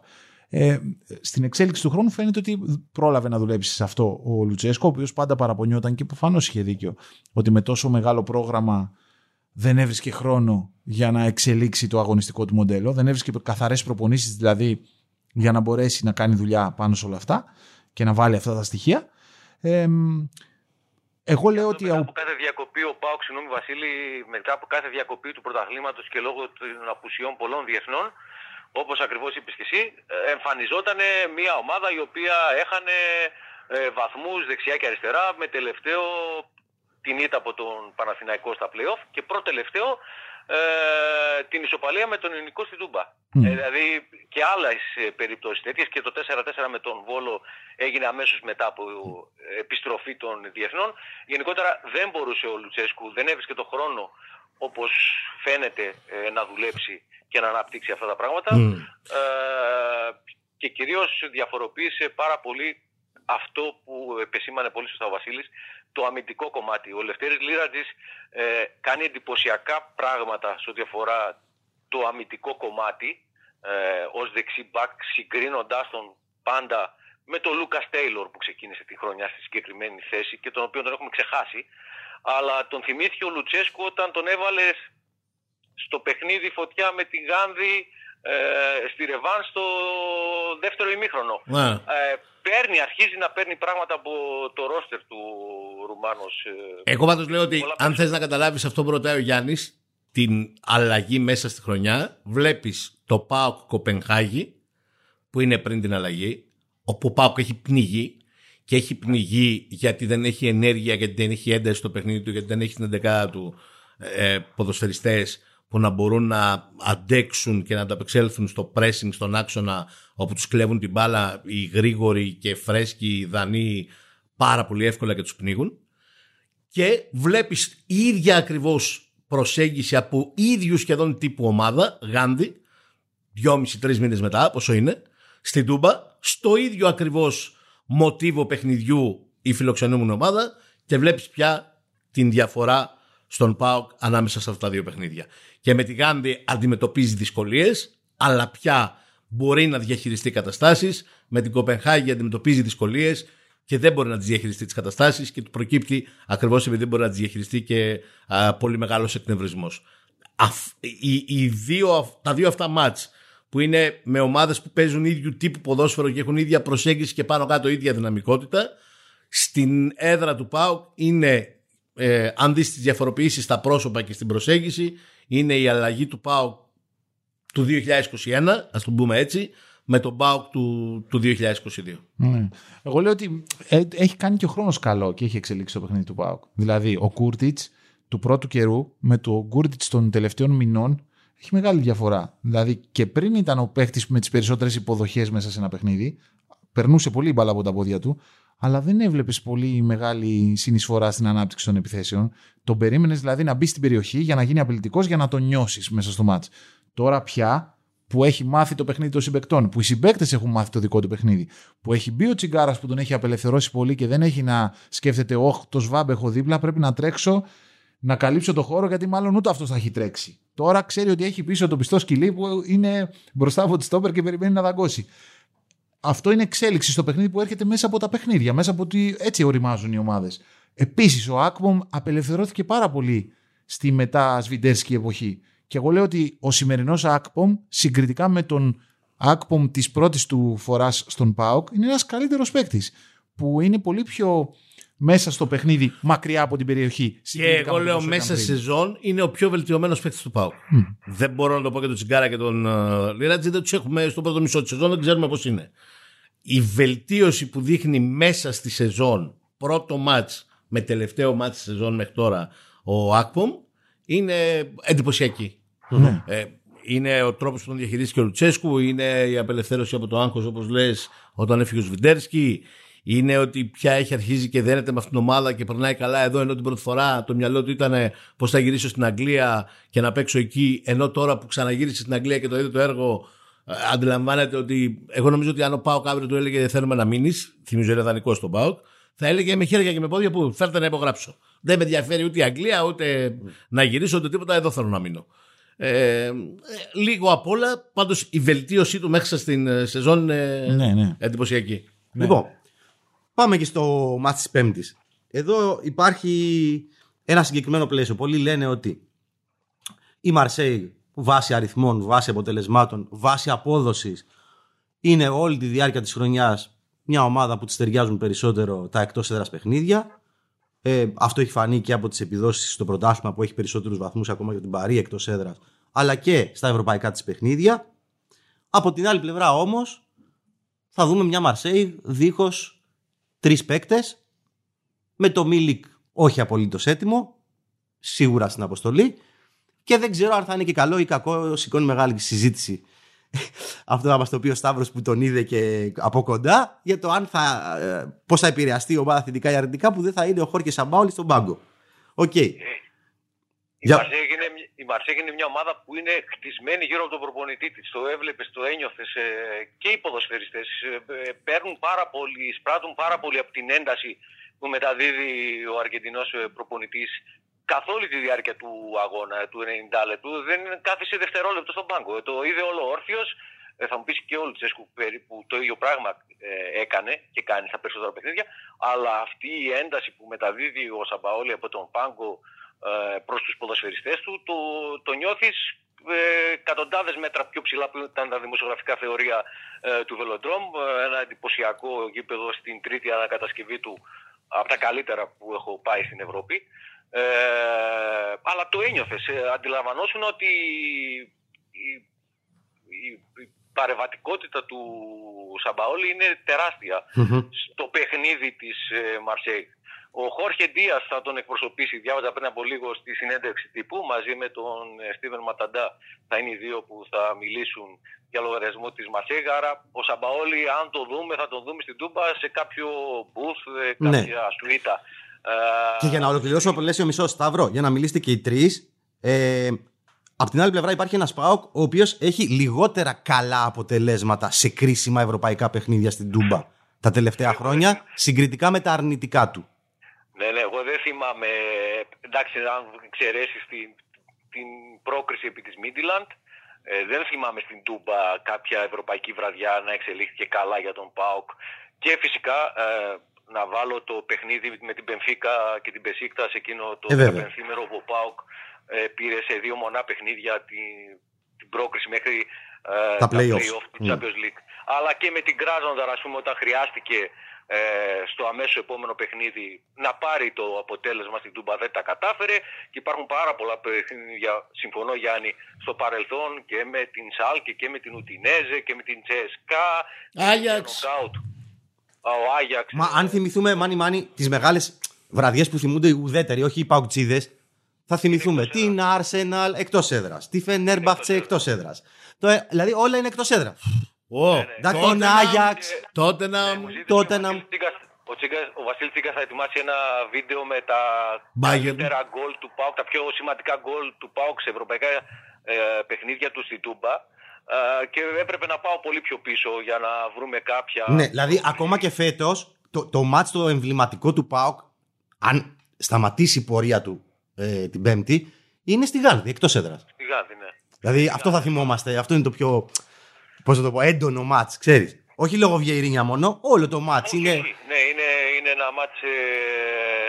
C: Ε, στην εξέλιξη του χρόνου φαίνεται ότι πρόλαβε να δουλέψει σε αυτό ο Λουτσέσκο, ο οποίος πάντα παραπονιόταν και προφανώς είχε δίκιο ότι με τόσο μεγάλο πρόγραμμα δεν έβρισκε χρόνο για να εξελίξει το αγωνιστικό του μοντέλο, δεν έβρισκε καθαρές προπονήσεις δηλαδή για να μπορέσει να κάνει δουλειά πάνω σε όλα αυτά και να βάλει αυτά τα στοιχεία. Ε, εγώ λέω ότι.
D: Μετά από κάθε διακοπή, ο Πάοξ, συγγνώμη Βασίλη, μετά από κάθε διακοπή του πρωταθλήματος και λόγω των απουσιών πολλών διεθνών, όπως ακριβώς είπες και εσύ, ε, εμφανιζόταν μια ομάδα η οποία έχανε ε, βαθμούς δεξιά και αριστερά με τελευταίο την ήττα από τον Παναθηναϊκό στα playoff και πρώτο τελευταίο ε, την ισοπαλία με τον ελληνικό στην Τούμπα. Ε, δηλαδή και άλλες περιπτώσεις τέτοιες και το 4-4 με τον Βόλο έγινε αμέσως μετά από επιστροφή των διεθνών. Γενικότερα δεν μπορούσε ο Λουτσέσκου, δεν έβρισκε το χρόνο όπως φαίνεται ε, να δουλέψει και να αναπτύξει αυτά τα πράγματα. Ε, και κυρίως διαφοροποίησε πάρα πολύ αυτό που επεσήμανε πολύ σωστά ο Βασίλης, το αμυντικό κομμάτι. Ο Λευτέρης Λίρατζης ε, κάνει εντυπωσιακά πράγματα σε ό,τι αφορά το αμυντικό κομμάτι ε, ως δεξί μπακ συγκρίνοντάς τον πάντα με τον Λούκας Τέιλορ που ξεκίνησε τη χρονιά στη συγκεκριμένη θέση και τον οποίο τον έχουμε ξεχάσει αλλά τον θυμήθηκε ο Λουτσέσκου όταν τον έβαλες στο παιχνίδι φωτιά με τη Γάνδη ε, στη Ρεβάν στο δεύτερο ημίχρονο.
B: Ναι.
D: Ε, παίρνει, αρχίζει να παίρνει πράγματα από το ρόστερ του Ρουμάνος. ε,
B: Εγώ πάντως λέω ότι
D: πολλά
B: αν θες να καταλάβεις αυτό που ρωτάει ο Γιάννης, την αλλαγή μέσα στη χρονιά, βλέπεις το Πάοκ Κοπενχάγη, που είναι πριν την αλλαγή, όπου ο Πάοκ έχει πνιγεί και έχει πνιγεί γιατί δεν έχει ενέργεια, γιατί δεν έχει ένταση στο παιχνίδι του, γιατί δεν έχει στην 11 του ε, ποδοσφαιριστές που να μπορούν να αντέξουν και να ανταπεξέλθουν στο pressing, στον άξονα όπου τους κλέβουν την μπάλα οι γρήγοροι και φρέσκοι δανείοι πάρα πολύ εύκολα και τους πνίγουν. Και βλέπεις η ίδια ακριβώς προσέγγιση από ίδιους σχεδόν τύπου ομάδα, Γάνδη, δυόμιση-τρεις μήνες μετά, πόσο είναι, στην Τούμπα, στο ίδιο ακριβώς μοτίβο παιχνιδιού η φιλοξενούμενη ομάδα και βλέπεις πια την διαφορά στον ΠΑΟΚ ανάμεσα σε αυτά τα δύο παιχνίδια. Και με τη Γάνδη αντιμετωπίζει δυσκολίες, αλλά πια μπορεί να διαχειριστεί καταστάσεις. Με την Κοπενχάγη αντιμετωπίζει δυσκολίες και δεν μπορεί να τις διαχειριστεί τις καταστάσεις και του προκύπτει ακριβώς επειδή δεν μπορεί να τις διαχειριστεί και α, πολύ μεγάλος εκνευρισμός. Αφ, οι, οι δύο, τα δύο αυτά μάτς που είναι με ομάδες που παίζουν ίδιου τύπου ποδόσφαιρο και έχουν ίδια προσέγγιση και πάνω κάτω ίδια δυναμικότητα στην έδρα του ΠΑΟΚ είναι ε, αν δεις τις διαφοροποιήσεις στα πρόσωπα και στην προσέγγιση είναι η αλλαγή του ΠΑΟΚ του 2021 ας το πούμε έτσι με τον ΠΑΟΚ του, του 2022.
C: Ναι. Εγώ λέω ότι ε, έχει κάνει και ο χρόνος καλό και έχει εξελίξει το παιχνίδι του Πάουκ. Δηλαδή, ο Κούρτιτς του πρώτου καιρού με το Κούρτιτς των τελευταίων μηνών έχει μεγάλη διαφορά. Δηλαδή, και πριν ήταν ο παίχτης με τις περισσότερες υποδοχές μέσα σε ένα παιχνίδι, περνούσε πολύ μπαλά από τα πόδια του, αλλά δεν έβλεπες πολύ μεγάλη συνεισφορά στην ανάπτυξη των επιθέσεων. Τον περίμενες δηλαδή να μπεις στην περιοχή για να γίνει απειλητικός για να τον νιώσεις μέσα στο μάτς. Τώρα πια που έχει μάθει το παιχνίδι των συμπεκτών, που οι συμπαίκτες έχουν μάθει το δικό του παιχνίδι, που έχει μπει ο Τσιγκάρας που τον έχει απελευθερώσει πολύ και δεν έχει να σκέφτεται, Όχι, το σβάμπ έχω δίπλα, πρέπει να τρέξω να καλύψω το χώρο γιατί μάλλον ούτε αυτός θα έχει τρέξει. Τώρα ξέρει ότι έχει πίσω το πιστό σκυλί που είναι μπροστά από τη στόπερ και περιμένει να δαγκώσει. Αυτό είναι εξέλιξη στο παιχνίδι που έρχεται μέσα από τα παιχνίδια, μέσα από ότι έτσι οριμάζουν οι ομάδες. Επίσης, ο Άκμομ απελευθερώθηκε πάρα πολύ στη μετά Σβιντέρσκι εποχή. Και εγώ λέω ότι ο σημερινός Ακπομ συγκριτικά με τον Ακπομ της πρώτης του φοράς στον ΠΑΟΚ είναι ένας καλύτερος παίκτης. Που είναι πολύ πιο μέσα στο παιχνίδι, μακριά από την περιοχή.
B: Και
C: συγκριτικά
B: εγώ
C: με το
B: λέω
C: πόσο
B: μέσα
C: ήταν
B: σε
C: πριν.
B: σεζόν είναι ο πιο βελτιωμένος παίκτης του ΠΑΟΚ. Δεν μπορώ να το πω και τον Τσιγκάρα και τον uh, Λίρατζη, δεν τους έχουμε στο πρώτο μισό της σεζόν, δεν ξέρουμε πώς είναι. Η βελτίωση που δείχνει μέσα στη σεζόν, πρώτο μάτς με τελευταίο μάτς τη σεζόν μέχρι τώρα ο Ακπομ, είναι εντυπωσιακή.
C: Ναι.
B: Ε, είναι ο τρόπος που τον διαχειρίστηκε ο Λουτσέσκου, είναι η απελευθέρωση από το άγχος, όπως λες, όταν έφυγε ο Σβιντέρσκι. Είναι ότι πια έχει αρχίσει και δένεται με αυτήν την ομάδα και περνάει καλά εδώ, ενώ την πρώτη φορά το μυαλό του ήταν πώς θα γυρίσω στην Αγγλία και να παίξω εκεί. Ενώ τώρα που ξαναγύρισε στην Αγγλία και το είδε το έργο, ε, αντιλαμβάνεται ότι. Εγώ νομίζω ότι αν ο Πάοκ αύριο του έλεγε Θέλουμε να μείνεις, θυμίζω είναι δανεικό στον Πάοκ, θα έλεγε με χέρια και με πόδια που φέρτε να υπογράψω. Δεν με ενδιαφέρει ούτε η Αγγλία, ούτε να γυρίσω, ούτε τίποτα. Εδώ θέλω να μείνω. Ε, ε, λίγο απ' όλα, πάντως η βελτίωσή του μέχρι στην ε, σεζόν είναι
C: Ναι, ναι.
B: εντυπωσιακή.
A: Λοιπόν, πάμε και στο μάτι της Πέμπτης. Εδώ υπάρχει ένα συγκεκριμένο πλαίσιο. Πολλοί λένε ότι η Μαρσέη βάσει αριθμών, βάσει αποτελεσμάτων, βάσει απόδοσης είναι όλη τη διάρκεια της χρονιάς μια ομάδα που τη ταιριάζουν περισσότερο τα εκτός έδρας παιχνίδια. Ε, αυτό έχει φανεί και από τις επιδόσεις στο πρωτάθλημα που έχει περισσότερους βαθμούς ακόμα και την Παρή εκτός έδρας, αλλά και στα ευρωπαϊκά της παιχνίδια. Από την άλλη πλευρά όμως, θα δούμε μια Μαρσέη δίχως τρεις παίκτες, με το Μίλικ όχι απολύτως έτοιμο, σίγουρα στην αποστολή. Και δεν ξέρω αν θα είναι και καλό ή κακό, σηκώνει μεγάλη συζήτηση αυτό θα μας το πει ο Σταύρος που τον είδε και από κοντά για το αν θα, ε, πώς θα επηρεαστεί η ομάδα θετικά ή αρνητικά που δεν θα είναι ο Χόρχε Σαμπάολι στον πάγκο. Οκ.
D: Η
A: Για-
D: Μαρσέγ είναι, η Μαρσέγ είναι μια ομάδα που είναι χτισμένη γύρω από τον προπονητή της. Το έβλεπες, το ένιωθες ε, και οι ποδοσφαιριστές ε, ε, παίρνουν πάρα πολύ, εισπράττουν πάρα πολύ από την ένταση που μεταδίδει ο Αργεντινός ε, προπονητής καθ' όλη τη διάρκεια του αγώνα του 90 λεπτού δεν κάθισε δευτερόλεπτο στον πάγκο. Ε, Το είδε όλο όρθιος. Ε, Θα μου πεις και ο Λουτσέσκου περίπου το ίδιο πράγμα ε, έκανε και κάνει στα περισσότερα παιχνίδια, αλλά αυτή η ένταση που μεταδίδει ο Σαμπαόλη από τον πάγκο ε, προς τους ποδοσφαιριστές του, το, το νιώθεις ε, εκατοντάδες μέτρα πιο ψηλά που ήταν τα δημοσιογραφικά θεωρία ε, του Βελοντρόμ. Ε, ένα εντυπωσιακό γήπεδο στην τρίτη ανακατασκευή του από τα καλύτερα που έχω πάει στην Ευρώπη. Ε, αλλά το ένιωθες. Ε, αντιλαμβανόσουν ότι η, η, η παρεμβατικότητα του Σαμπαόλη είναι τεράστια στο παιχνίδι της ε, Μαρσέη. Ο Χόρχε Ντίας θα τον εκπροσωπήσει, διάβαζα πριν από λίγο στη συνέντευξη τύπου, μαζί με τον ε, Στίβεν Ματαντά θα είναι οι δύο που θα μιλήσουν για λογαριασμό της Μαρσέη. Άρα ο Σαμπαόλη, αν το δούμε, θα τον δούμε στην Τούμπα σε κάποιο booth, ε,
A: Ναι.
D: κάποια σουίτα. Ε,
A: Και για να ολοκληρώσω το πλαίσιο μισός Σταύρο, για να μιλήσετε και οι τρεις. Ε, Απ' την άλλη πλευρά υπάρχει ένας ΠΑΟΚ ο οποίος έχει λιγότερα καλά αποτελέσματα σε κρίσιμα ευρωπαϊκά παιχνίδια στην Τούμπα τα τελευταία χρόνια συγκριτικά με τα αρνητικά του.
D: Ναι, ναι, εγώ δεν θυμάμαι, εντάξει, αν εξαιρέσεις την, την πρόκριση επί της Μίντιλαντ, ε, δεν θυμάμαι στην Τούμπα κάποια ευρωπαϊκή βραδιά να εξελίχθηκε καλά για τον ΠΑΟΚ και φυσικά ε, να βάλω το παιχνίδι με την Πενφίκα και την Πεσίκτα σε εκείνο το
A: Ε, βέβαια.
D: πενθήμερο που ο ΠΑΟΚ ε, πήρε σε δύο μονά παιχνίδια την, την πρόκριση μέχρι ε,
A: Τα play-offs.
D: του
A: Mm.
D: Champions League. Αλλά και με την Κράζοντα, ας πούμε, όταν χρειάστηκε ε, στο αμέσως επόμενο παιχνίδι να πάρει το αποτέλεσμα στην Τούμπα δεν τα κατάφερε και υπάρχουν πάρα πολλά παιχνίδια, συμφωνώ Γιάννη, στο παρελθόν και με την Σάλκη και με την Ουτινέζε και με την Τσέσκα.
B: Άγιαξ.
D: Ο Άγιαξ.
A: Μα αν θυμηθούμε, μάνι μάνι, τις μεγάλες βραδιές που θυμούνται οι ουδέτεροι, όχι οι παουτσίδες, θα θυμηθούμε
D: Εκτός
A: την Arsenal εκτός έδρας, τη Φενέρμπαχτσε εκτός έδρας. Δηλαδή όλα είναι εκτός έδρας.
B: Ω,
A: Εντάξει,
B: τότε
A: τον
B: να-
A: Άγιαξ.
B: Τότε να.
D: Μου ζήτησε
A: τότε
D: ο
A: να-
D: Βασίλης Τσίκας- Ο, Τσίκας- ο Βασίλης Τσίκας θα ετοιμάσει ένα βίντεο με τα
B: Bayern.
D: καλύτερα γκολ του ΠΑΟΚ, τα πιο σημαντικά γκολ του ΠΑΟΚ σε ευρωπαϊκά ε, παιχνίδια του στην Τούμπα. Ε, και έπρεπε να πάω πολύ πιο πίσω για να βρούμε κάποια...
A: Ναι, δηλαδή ακόμα και φέτος το, το μάτς το εμβληματικό του ΠΑΟΚ, αν σταματήσει η πορεία του ε, την Πέμπτη, είναι στη Γάνδη, εκτός έδρας.
D: Στη Γάνδη, ναι.
A: Δηλαδή αυτό θα θυμόμαστε, αυτό είναι το πιο. Πώς θα το πω, έντονο μάτς, ξέρεις. Όχι λόγω Βιερίνια μόνο, όλο το μάτς
D: Όχι,
A: είναι.
D: όχι. Ναι, είναι, είναι ένα μάτς ε,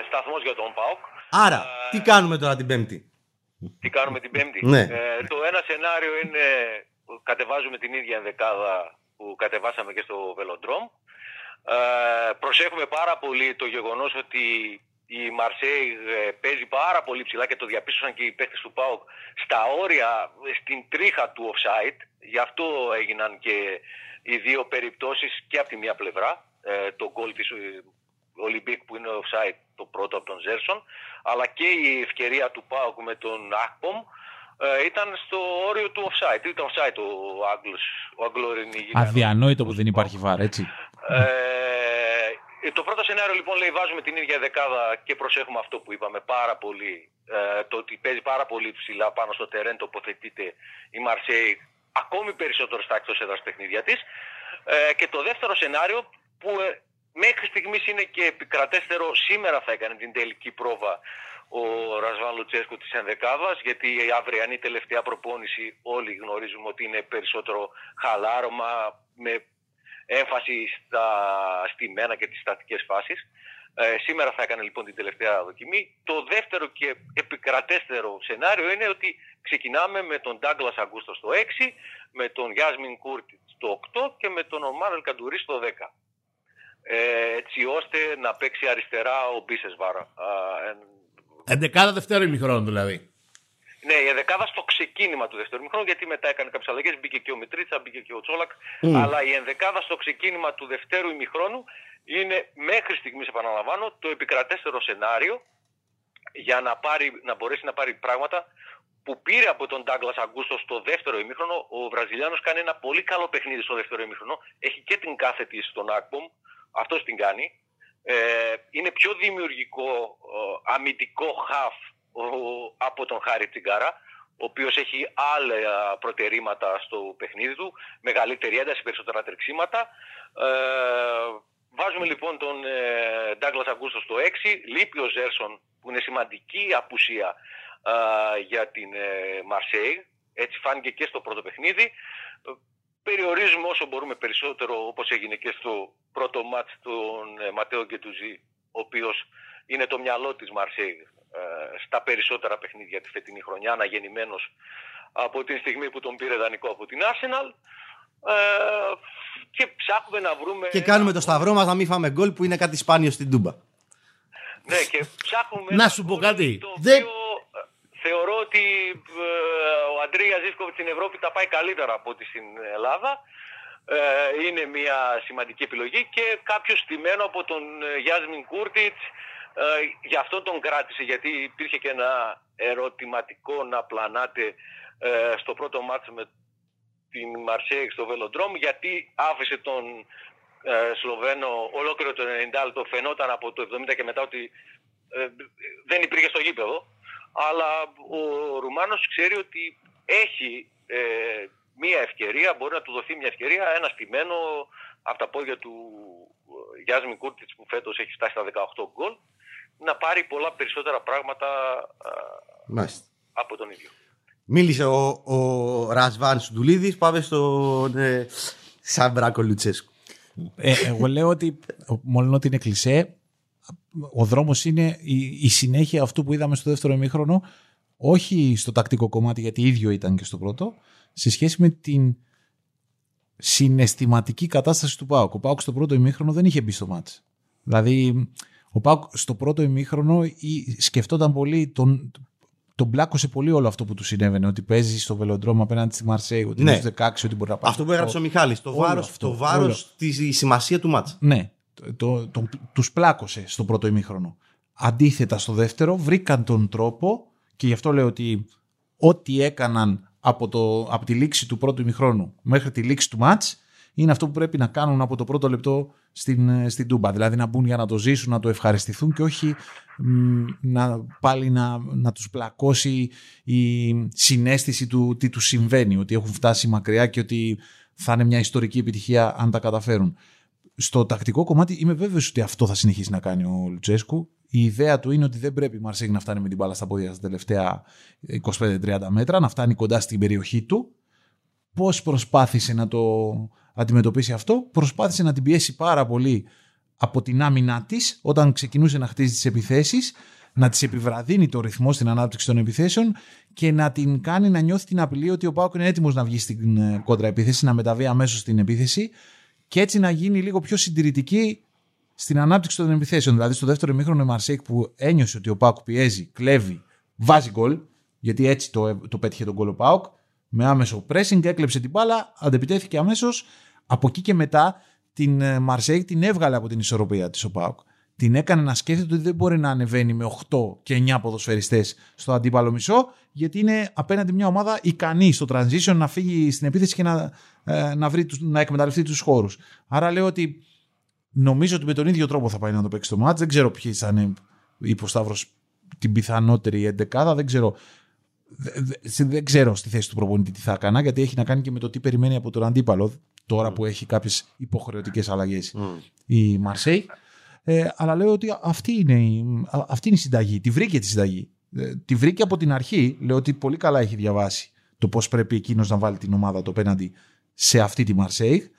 D: σταθμός για τον ΠΑΟΚ.
A: Άρα, τι κάνουμε τώρα την Πέμπτη;
D: Τι κάνουμε την Πέμπτη;
A: Ναι.
D: Ε, το ένα σενάριο είναι κατεβάζουμε την ίδια ενδεκάδα που κατεβάσαμε και στο Βελοντρόμ. Ε, προσέχουμε πάρα πολύ το γεγονός ότι η Μαρσέη ε, παίζει πάρα πολύ ψηλά και το διαπίστωσαν και οι παίχτες του ΠΑΟΚ στα όρια, ε, στην τρίχα του offside. Γι' αυτό έγιναν και οι δύο περιπτώσεις και από τη μία πλευρά. Ε, το γκολ της ε, Ολυμπίκ που είναι offside το πρώτο από τον Ζέρσον, αλλά και η ευκαιρία του ΠΑΟΚ με τον Άκπομ ε, ήταν στο όριο του offside. Ήταν offside ο Άγγλος, ο Αγγλόρινη
C: Αδιανόητο που δεν υπάρχει VAR, έτσι.
D: Ε, το πρώτο σενάριο λοιπόν λέει βάζουμε την ίδια ενδεκάδα και προσέχουμε αυτό που είπαμε πάρα πολύ. Ε, το ότι παίζει πάρα πολύ ψηλά πάνω στο τερέν τοποθετείται η Μαρσέη ακόμη περισσότερο στα εκτός έδρας παιχνίδια της. Ε, και το δεύτερο σενάριο που ε, μέχρι στιγμής είναι και επικρατέστερο σήμερα θα έκανε την τελική πρόβα ο Ρασβάν Λουτσέσκου της ενδεκάδας γιατί η αυριανή τελευταία προπόνηση όλοι γνωρίζουμε ότι είναι περισσότερο χαλάρωμα με έμφαση στα στημένα και τις στατικές φάσεις. Ε, σήμερα θα έκανε λοιπόν την τελευταία δοκιμή. Το δεύτερο και επικρατέστερο σενάριο είναι ότι ξεκινάμε με τον Ντάγκλας Αγκούστο στο 6, με τον Γιάσμιν Κούρτιτς στο 8 και με τον Ομάρ Ελ Καντουρί στο 10. Ε, έτσι ώστε να παίξει αριστερά ο Μπίσεσβαρ.
B: Εντεκάδα δεύτερο ημιχρόνο δηλαδή.
D: Ναι, η ενδεκάδα στο ξεκίνημα του δεύτερου ημιχρόνου, γιατί μετά έκανε κάποιες αλλαγές. Μπήκε και ο Μητρίτσα, μπήκε και ο Τσόλακ. Αλλά η ενδεκάδα στο ξεκίνημα του δευτέρου ημιχρόνου είναι μέχρι στιγμής, επαναλαμβάνω, το επικρατέστερο σενάριο για να, πάρει, να μπορέσει να πάρει πράγματα που πήρε από τον Ντάγκλα Αγκούστο στο δεύτερο ημίχρονο. Ο Βραζιλιάνος κάνει ένα πολύ καλό παιχνίδι στο δεύτερο ημίχρονο. Έχει και την κάθετη στον Ακπομ. Αυτός την κάνει. Ε, είναι πιο δημιουργικό ε, αμυντικό χαφ από τον Χάρη Τσιγκάρα, ο οποίος έχει άλλα προτερήματα στο παιχνίδι του, μεγαλύτερη ένταση, περισσότερα τρεξίματα. Ε, βάζουμε λοιπόν τον ε, Ντάγκλας Αγκούστο στο 6, λείπει ο Ζέρσον που είναι σημαντική απουσία ε, για την ε, Μαρσέη, έτσι φάνηκε και στο πρώτο παιχνίδι. Ε, περιορίζουμε όσο μπορούμε περισσότερο όπως έγινε και στο πρώτο μάτς τον ε, Ματέο Γκετουζή, ο οποίος είναι το μυαλό της Μαρσέη ε, στα περισσότερα παιχνίδια τη φετινή χρονιά, αναγεννημένος από τη στιγμή που τον πήρε δανεικό από την Arsenal. Ε, και ψάχνουμε να βρούμε...
A: Και κάνουμε το σταυρό μας να μην φάμε γκολ που είναι κάτι σπάνιο στην Τούμπα.
D: Ναι, και ψάχνουμε...
B: να σου πω κάτι.
D: Το οποίο ε, θεωρώ ότι ο Αντρία Ζήσκοβιτ στην Ευρώπη τα πάει καλύτερα από ό,τι στην Ελλάδα. είναι μια σημαντική επιλογή και κάποιος στημένο από τον Γιάσμιν Κούρτιτς ε, γι' αυτό τον κράτησε, γιατί υπήρχε και ένα ερωτηματικό να πλανάτε ε, στο πρώτο μάτσο με την Μαρσέη στο Βελοντρόμ, γιατί άφησε τον ε, Σλοβαίνο ολόκληρο το 90 το φαινόταν από το 70 και μετά ότι ε, δεν υπήρχε στο γήπεδο. Αλλά ο Ρουμάνος ξέρει ότι έχει μία ευκαιρία, μπορεί να του δοθεί μια ευκαιρία, ένα στημένο από τα πόδια του Γιάσμι Κούρτιτς που φέτος έχει φτάσει στα 18 γκολ να πάρει πολλά περισσότερα πράγματα
A: Μάλιστα.
D: από τον ίδιο.
A: Μίλησε ο, ο Ρασβάν Σουντουλίδης, πάμε στον ε, Σαμπράκο Λουτσέσκου.
C: Ε, εγώ λέω ότι μόνο ότι είναι κλισέ, ο δρόμος είναι η, η, συνέχεια αυτού που είδαμε στο δεύτερο ημίχρονο, όχι στο τακτικό κομμάτι γιατί ίδιο ήταν και στο πρώτο, σε σχέση με την συναισθηματική κατάσταση του Πάουκ. Ο Πάουκ στο πρώτο ημίχρονο δεν είχε μπει στο μάτς. Δηλαδή ο Πάουκ στο πρώτο ημίχρονο σκεφτόταν πολύ, τον, τον πλάκωσε πολύ όλο αυτό που του συνέβαινε. Ότι παίζει στο βελοντρόμο απέναντι στη Μαρσέη, ότι ναι. είναι 16, ότι μπορεί να πάει.
A: Αυτό που έγραψε ο Μιχάλης, το βάρο το βάρος τη σημασία του μάτσα.
C: Ναι, το, το, τους πλάκωσε στο πρώτο ημίχρονο. Αντίθετα στο δεύτερο, βρήκαν τον τρόπο και γι' αυτό λέω ότι ό,τι έκαναν από, το, από τη λήξη του πρώτου ημιχρόνου μέχρι τη λήξη του μάτς είναι αυτό που πρέπει να κάνουν από το πρώτο λεπτό στην, ε, στην Τούμπα. Δηλαδή να μπουν για να το ζήσουν, να το ευχαριστηθούν και όχι να, πάλι να, να τους πλακώσει η συνέστηση του τι τους συμβαίνει, ότι έχουν φτάσει μακριά και ότι θα είναι μια ιστορική επιτυχία αν τα καταφέρουν. Στο τακτικό κομμάτι είμαι βέβαιος ότι αυτό θα συνεχίσει να κάνει ο Λουτσέσκου. Η ιδέα του είναι ότι δεν πρέπει η Μαρσέγ να φτάνει με την μπάλα στα πόδια στα τελευταία 25-30 μέτρα, να φτάνει κοντά στην περιοχή του. Πώς προσπάθησε να το αντιμετωπίσει αυτό, προσπάθησε να την πιέσει πάρα πολύ από την άμυνά της όταν ξεκινούσε να χτίζει τις επιθέσεις, να τη επιβραδύνει το ρυθμό στην ανάπτυξη των επιθέσεων και να την κάνει να νιώθει την απειλή ότι ο Πάουκ είναι έτοιμος να βγει στην ε, κόντρα επίθεση, να μεταβεί αμέσως στην επίθεση και έτσι να γίνει λίγο πιο συντηρητική στην ανάπτυξη των επιθέσεων. Δηλαδή, στο δεύτερο ημίχρονο η Μαρσέικ που ένιωσε ότι ο Πάουκ πιέζει, κλέβει, βάζει γκολ, γιατί έτσι το, το πέτυχε τον γκολ ο Πάουκ, με άμεσο pressing, έκλεψε την μπάλα, αντεπιτέθηκε αμέσως από εκεί και μετά την ε, Μαρσέη την έβγαλε από την ισορροπία της ο Πάουκ. Την έκανε να σκέφτεται ότι δεν μπορεί να ανεβαίνει με 8 και 9 ποδοσφαιριστές στο αντίπαλο μισό, γιατί είναι απέναντι μια ομάδα ικανή στο transition να φύγει στην επίθεση και να, ε, να, βρει, τους- να εκμεταλλευτεί τους χώρους. Άρα λέω ότι νομίζω ότι με τον ίδιο τρόπο θα πάει να το παίξει το μάτς. Δεν ξέρω ποιοι θα είναι είπε ο Σταύρος την πιθανότερη εντεκάδα. Δεν ξέρω. δε- δε- Δεν ξέρω στη θέση του προπονητή τι θα έκανα, γιατί έχει να κάνει και με το τι περιμένει από τον αντίπαλο τώρα που έχει κάποιες υποχρεωτικές αλλαγές η Μαρσέη. Ε, αλλά λέω ότι αυτή είναι, η, α- αυτή είναι η συνταγή. Τη βρήκε τη συνταγή. Ε, τη βρήκε από την αρχή. Λέω ότι πολύ καλά έχει διαβάσει το πώς πρέπει εκείνος να βάλει την ομάδα το απέναντι σε αυτή τη Μαρσέη.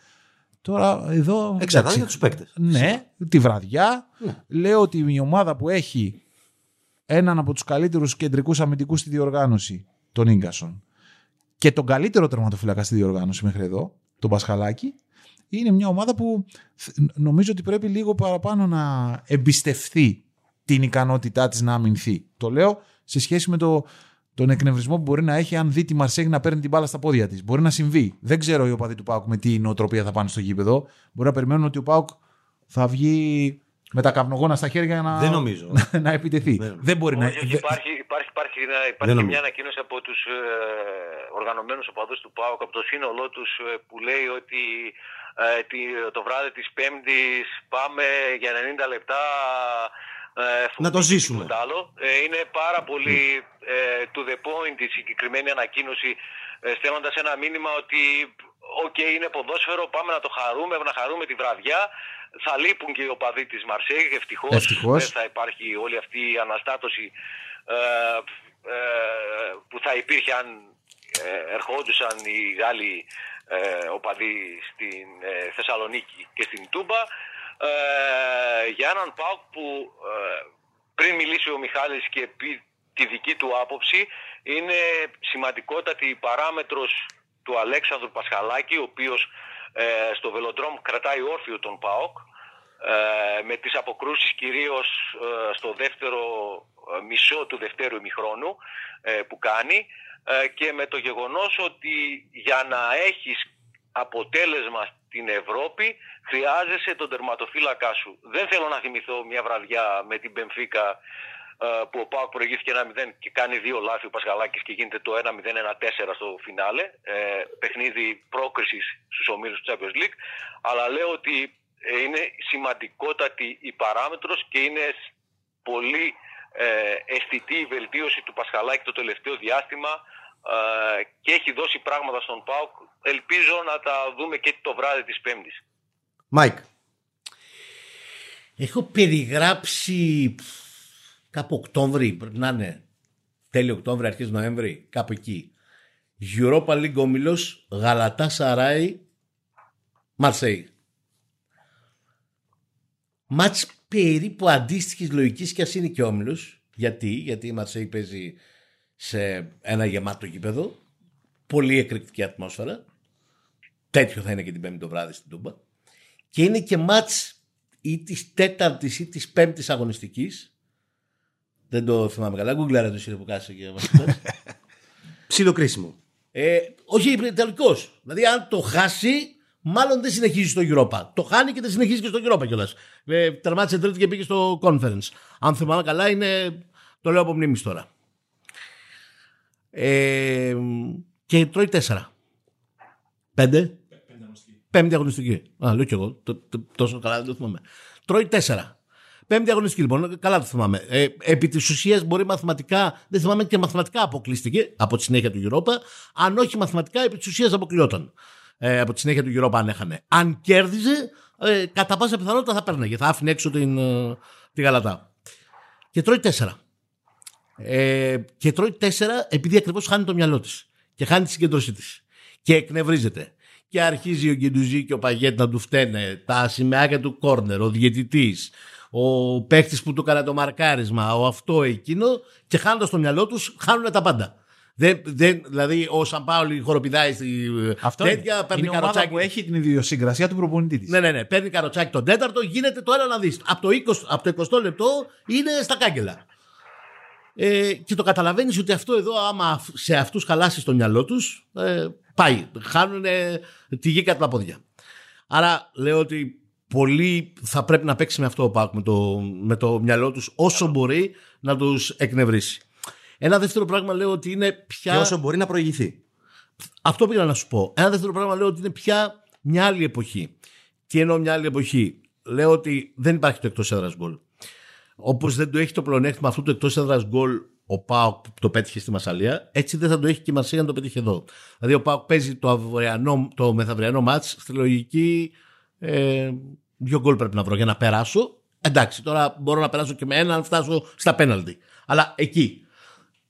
C: Τώρα εδώ.
A: Εξαρτάται
C: εντάξει,
A: για τους παίκτες.
C: ναι, τη βραδιά.
A: Ναι.
C: Λέω ότι η ομάδα που έχει έναν από τους καλύτερους κεντρικούς αμυντικούς στη διοργάνωση, τον Ίγκασον, και τον καλύτερο τερματοφύλακα στη διοργάνωση μέχρι εδώ, τον Πασχαλάκη, είναι μια ομάδα που θ- νομίζω ότι πρέπει λίγο παραπάνω να εμπιστευτεί την ικανότητά της να αμυνθεί. Το λέω σε σχέση με το, τον εκνευρισμό που μπορεί να έχει αν δει τη Μαρσέγ να παίρνει την μπάλα στα πόδια της. Μπορεί να συμβεί. Δεν ξέρω οι οπαδοί του Πάουκ με τι νοοτροπία θα πάνε στο γήπεδο. Μπορεί να περιμένουν ότι ο Πάουκ θα βγει με τα καπνογόνα στα χέρια για να,
A: Δεν νομίζω.
C: να επιτεθεί.
A: Δεν νομίζω.
C: Δεν μπορεί να.
D: Όχι, όχι,
C: δεν-
D: υπάρχει, υπάρχει, υπάρχει, ένα-
A: Δεν
D: υπάρχει και
A: νομίζω.
D: μια ανακοίνωση από τους ε, οργανωμένους οπαδούς του ΠΑΟΚ, από το σύνολό τους ε, που λέει ότι ε, τη- το βράδυ της Πέμπτης πάμε για 90 λεπτά ε,
A: Να το
D: φούρνη και
A: ζήσουμε.
D: τίποτα άλλο. Ε, είναι πάρα πολύ ε, to the point η συγκεκριμένη ανακοίνωση ε, στέλνοντας ένα μήνυμα ότι οκ είναι ποδόσφαιρο, πάμε να το χαρούμε, να χαρούμε τη βραδιά. Θα λείπουν και οι οπαδοί της Μαρσέη, ευτυχώς.
C: Ευτυχώς.
D: Δεν θα υπάρχει όλη αυτή η αναστάτωση ε, ε, που θα υπήρχε αν ε, ερχόντουσαν οι Γάλλοι ε, οπαδοί στην ε, Θεσσαλονίκη και στην Τούμπα ε, για έναν ΠΑΟΚ που ε, πριν μιλήσει ο Μιχάλης και πει τη δική του άποψη είναι σημαντικότατη η παράμετρος του Αλέξανδρου Πασχαλάκη ο οποίος ε, στο Βελοντρόμ κρατάει όρθιο τον ΠΑΟΚ ε, με τις αποκρούσεις κυρίως ε, στο δεύτερο ε, μισό του δευτέρου ημιχρόνου ε, που κάνει ε, και με το γεγονός ότι για να έχεις αποτέλεσμα στην Ευρώπη χρειάζεσαι τον τερματοφύλακά σου. Δεν θέλω να θυμηθώ μια βραδιά με την Πενφύκα ε, που ο Πάοκ προηγήθηκε 1-0 και κάνει δύο λάθη ο Πασχαλάκης και γίνεται το 1-0-1-4 στο φινάλε, ε, παιχνίδι πρόκρισης στους ομίλους του Champions League, αλλά λέω ότι ε, είναι σημαντικότατη η παράμετρος και είναι σ- πολύ ε, αισθητή η βελτίωση του Πασχαλάκη το τελευταίο διάστημα. ε, και έχει δώσει πράγματα στον ΠΑΟΚ. Ελπίζω να τα δούμε και το βράδυ της Πέμπτης.
A: Μάικ.
B: Έχω περιγράψει πφ, κάπου Οκτώβρη, πρέπει να είναι τέλειο Οκτώβρη, αρχές Νοέμβρη, κάπου εκεί. Europa League όμιλος, Γαλατά Σαράι, Μαρσέη. Μάτς περίπου αντίστοιχης λογικής και ας είναι και όμιλος. Γιατί, γιατί η Μαρσέη παίζει σε ένα γεμάτο γήπεδο. Πολύ εκρηκτική ατμόσφαιρα. Τέτοιο θα είναι και την Πέμπτη το βράδυ στην Τούμπα. Και είναι και μάτς ή της τέταρτης ή της πέμπτης αγωνιστικής. Δεν το θυμάμαι καλά. Γκουγκλάρε το εσύ που κάθεσαι και βασιλιάς.
A: Ψιλοκρίσιμο.
B: ε, όχι, τελικός. Δηλαδή, αν το χάσει, μάλλον δεν συνεχίζει στο Europa. Το χάνει και δεν συνεχίζει και στο Europa κιόλας. Ε, τερμάτισε τρίτη και πήγε στο conference. Αν θυμάμαι καλά, είναι. Το λέω από μνήμης τώρα. Ε, και τρώει τέσσερα. Πέντε; Πέμπτη αγωνιστική. Α, λέω κι εγώ. Το- το- τόσο καλά δεν το θυμάμαι. Τρώει τέσσερα. Πέμπτη αγωνιστική λοιπόν. Καλά το θυμάμαι. Ε, επί της ουσίας μπορεί μαθηματικά. Δεν θυμάμαι και μαθηματικά αποκλείστηκε από τη συνέχεια του Europa. Αν όχι μαθηματικά, επί της ουσίας αποκλειόταν. Ε, από τη συνέχεια του Europa αν έχανε. Αν κέρδιζε, ε, κατά πάσα πιθανότητα θα παίρναγε. Θα άφηνε έξω την, ε, τη γαλατά. Και τρώει τέσσερα. Ε, και τρώει τέσσερα επειδή ακριβώς χάνει το μυαλό της. Και χάνει τη συγκέντρωσή της. Και εκνευρίζεται. Και αρχίζει ο Γκεντουζή και ο Παγέτ να του φταίνε τα σημαίακια του κόρνερ, ο διαιτητής, ο παίχτης που του έκανε το μαρκάρισμα, ο αυτό εκείνο. Και χάνοντας το μυαλό τους, χάνουν τα πάντα. Δεν, δεν, δηλαδή, ο Σαμπάουλη χοροπηδάει στη
C: Αυτό
B: τέτοια,
C: είναι.
B: παίρνει
C: είναι ομάδα
B: καροτσάκι.
C: που έχει την ιδιοσυγκρασία του προπονητή της.
B: Ναι, ναι, ναι. Παίρνει καροτσάκι τον τέταρτο, γίνεται το ένα να δεις. Από το, 20, από το 20 λεπτό είναι στα κάγκελα. Ε, και το καταλαβαίνεις ότι αυτό εδώ, άμα σε αυτούς χαλάσει το μυαλό τους, ε, πάει. Χάνουν τη γη κατά τα πόδια. Άρα λέω ότι πολύ θα πρέπει να παίξει με αυτό ο Πάκ, με το, με το μυαλό τους όσο μπορεί να τους εκνευρίσει. Ένα δεύτερο πράγμα λέω ότι είναι πια.
A: Και όσο μπορεί να προηγηθεί.
B: Αυτό πήγα να σου πω. Ένα δεύτερο πράγμα λέω ότι είναι πια μια άλλη εποχή. Τι εννοώ μια άλλη εποχή. Λέω ότι δεν υπάρχει το εκτός έδρας γκολ. Όπως δεν το έχει το πλεονέκτημα αυτού του εκτός έδρας γκολ ο Πάοκ που το πέτυχε στη Μασαλία, έτσι δεν θα το έχει και η Μαρσία να το πετύχει εδώ. Δηλαδή ο Πάοκ παίζει το, αυριανό, το μεθαυριανό μάτς στη λογική ε, δύο γκολ πρέπει να βρω για να περάσω. Εντάξει, τώρα μπορώ να περάσω και με ένα αν φτάσω στα πέναλτι. Αλλά εκεί.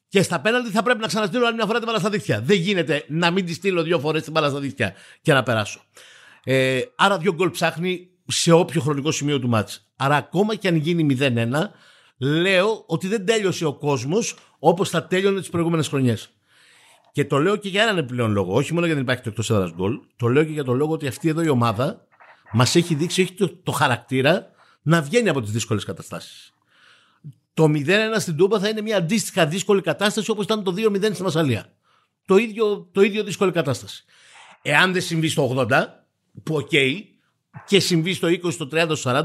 B: Και στα πέναλτι θα πρέπει να ξαναστείλω άλλη μια φορά την μπάλα στα δίχτυα. Δεν γίνεται να μην τη στείλω δύο φορές την μπάλα στα δίχτυα και να περάσω. Ε, άρα δύο γκολ ψάχνει σε όποιο χρονικό σημείο του μάτς. Άρα ακόμα και αν γίνει 0-1, λέω ότι δεν τέλειωσε ο κόσμος όπως θα τέλειωνε τις προηγούμενες χρονιές. Και το λέω και για έναν επιπλέον λόγο. Όχι μόνο γιατί δεν υπάρχει το εκτός έδρας γκολ. Το λέω και για τον λόγο ότι αυτή εδώ η ομάδα μας έχει δείξει, έχει το, το χαρακτήρα να βγαίνει από τις δύσκολες καταστάσεις. Το 0-1 στην Τούμπα θα είναι μια αντίστοιχα δύσκολη κατάσταση όπως ήταν το 2-0 στη Μασαλία. Το ίδιο, το ίδιο δύσκολη κατάσταση. Εάν δεν συμβεί στο 80, που OK, okay, και συμβεί στο 20, στο 30, στο 40,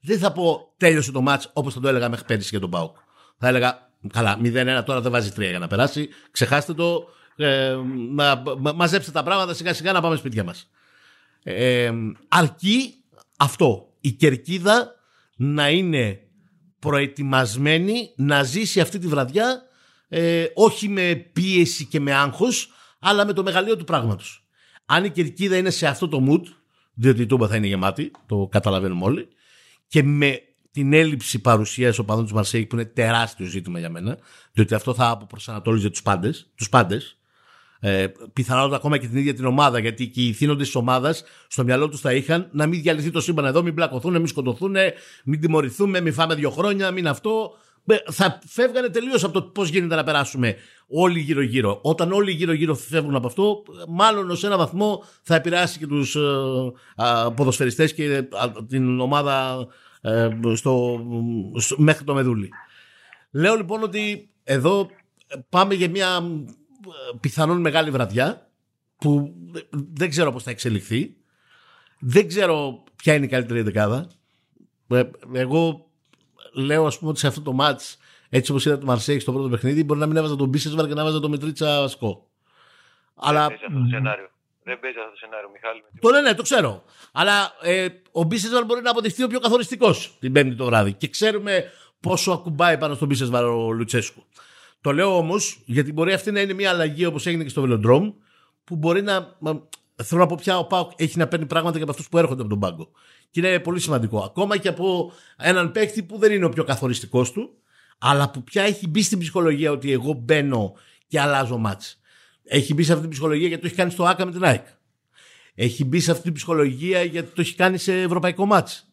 B: δεν θα πω τέλειωσε το ματς όπως θα το έλεγα μέχρι πέρυσι για τον ΠΑΟΚ. Θα έλεγα, καλά, 0-1 τώρα δεν βάζει 3 για να περάσει. Ξεχάστε το, ε, μα, μα, μαζέψτε τα πράγματα σιγά σιγά να πάμε σπίτια μας. Ε, αρκεί αυτό, η κερκίδα να είναι προετοιμασμένη να ζήσει αυτή τη βραδιά ε, όχι με πίεση και με άγχος αλλά με το μεγαλείο του πράγματος. Αν η κερκίδα είναι σε αυτό το mood διότι η Τούμπα θα είναι γεμάτη, το καταλαβαίνουμε όλοι, και με την έλλειψη παρουσίας οπαδών του Μαρσέη που είναι τεράστιο ζήτημα για μένα, διότι αυτό θα αποπροσανατόλιζε τους πάντες. Τους πάντες. Ε, πιθανότατα ακόμα και την ίδια την ομάδα, γιατί και οι θύνοντε της ομάδας στο μυαλό τους θα είχαν να μην διαλυθεί το σύμπαν εδώ, μην μπλακωθούν, μην σκοτωθούν, μην τιμωρηθούμε, μην φάμε δύο χρόνια, μην αυτό. Θα φεύγανε τελείως από το πώς γίνεται να περάσουμε όλοι γύρω-γύρω. Όταν όλοι γύρω-γύρω φεύγουν από αυτό, μάλλον ως ένα βαθμό θα επηρεάσει και τους ε, ποδοσφαιριστές και την ομάδα ε, στο, μέχρι το Μεδούλη. Λέω λοιπόν ότι εδώ πάμε για μια ε, πιθανόν μεγάλη βραδιά που δεν ξέρω πώς θα εξελιχθεί. Δεν ξέρω ποια είναι η καλύτερη δεκάδα. Εγώ λέω ας πούμε ότι σε αυτό το μάτς έτσι όπως είδα το Μαρσέη στο πρώτο παιχνίδι, μπορεί να μην έβαζα τον Μπίσεσβαρ και να έβαζα τον Μητρίτσα Ασκό.
D: Αλλά... Δεν παίζει αυτό το σενάριο. Δεν παίζει αυτό το σενάριο, Μιχάλη.
B: Το ναι, ναι, το ξέρω. Αλλά ε, ο Μπίσεσβαρ μπορεί να αποδειχθεί ο πιο καθοριστικός την Πέμπτη το βράδυ. Και ξέρουμε πόσο ακουμπάει πάνω στον Μπίσεσβαρ ο Λουτσέσκου. Το λέω όμως γιατί μπορεί αυτή να είναι μια αλλαγή όπως έγινε και στο Βελοντρόμ που μπορεί να. Θέλω να πω πια ο Πάοκ έχει να παίρνει πράγματα και από αυτούς που έρχονται από τον πάγκο. Και είναι πολύ σημαντικό. Ακόμα και από έναν παίκτη που δεν είναι ο πιο καθοριστικός του, αλλά που πια έχει μπει στην ψυχολογία ότι εγώ μπαίνω και αλλάζω μάτς. Έχει μπει σε αυτή την ψυχολογία γιατί το έχει κάνει στο ΆΚΑ με την ΑΕΚ. Έχει μπει σε αυτή την ψυχολογία γιατί το έχει κάνει σε ευρωπαϊκό μάτς.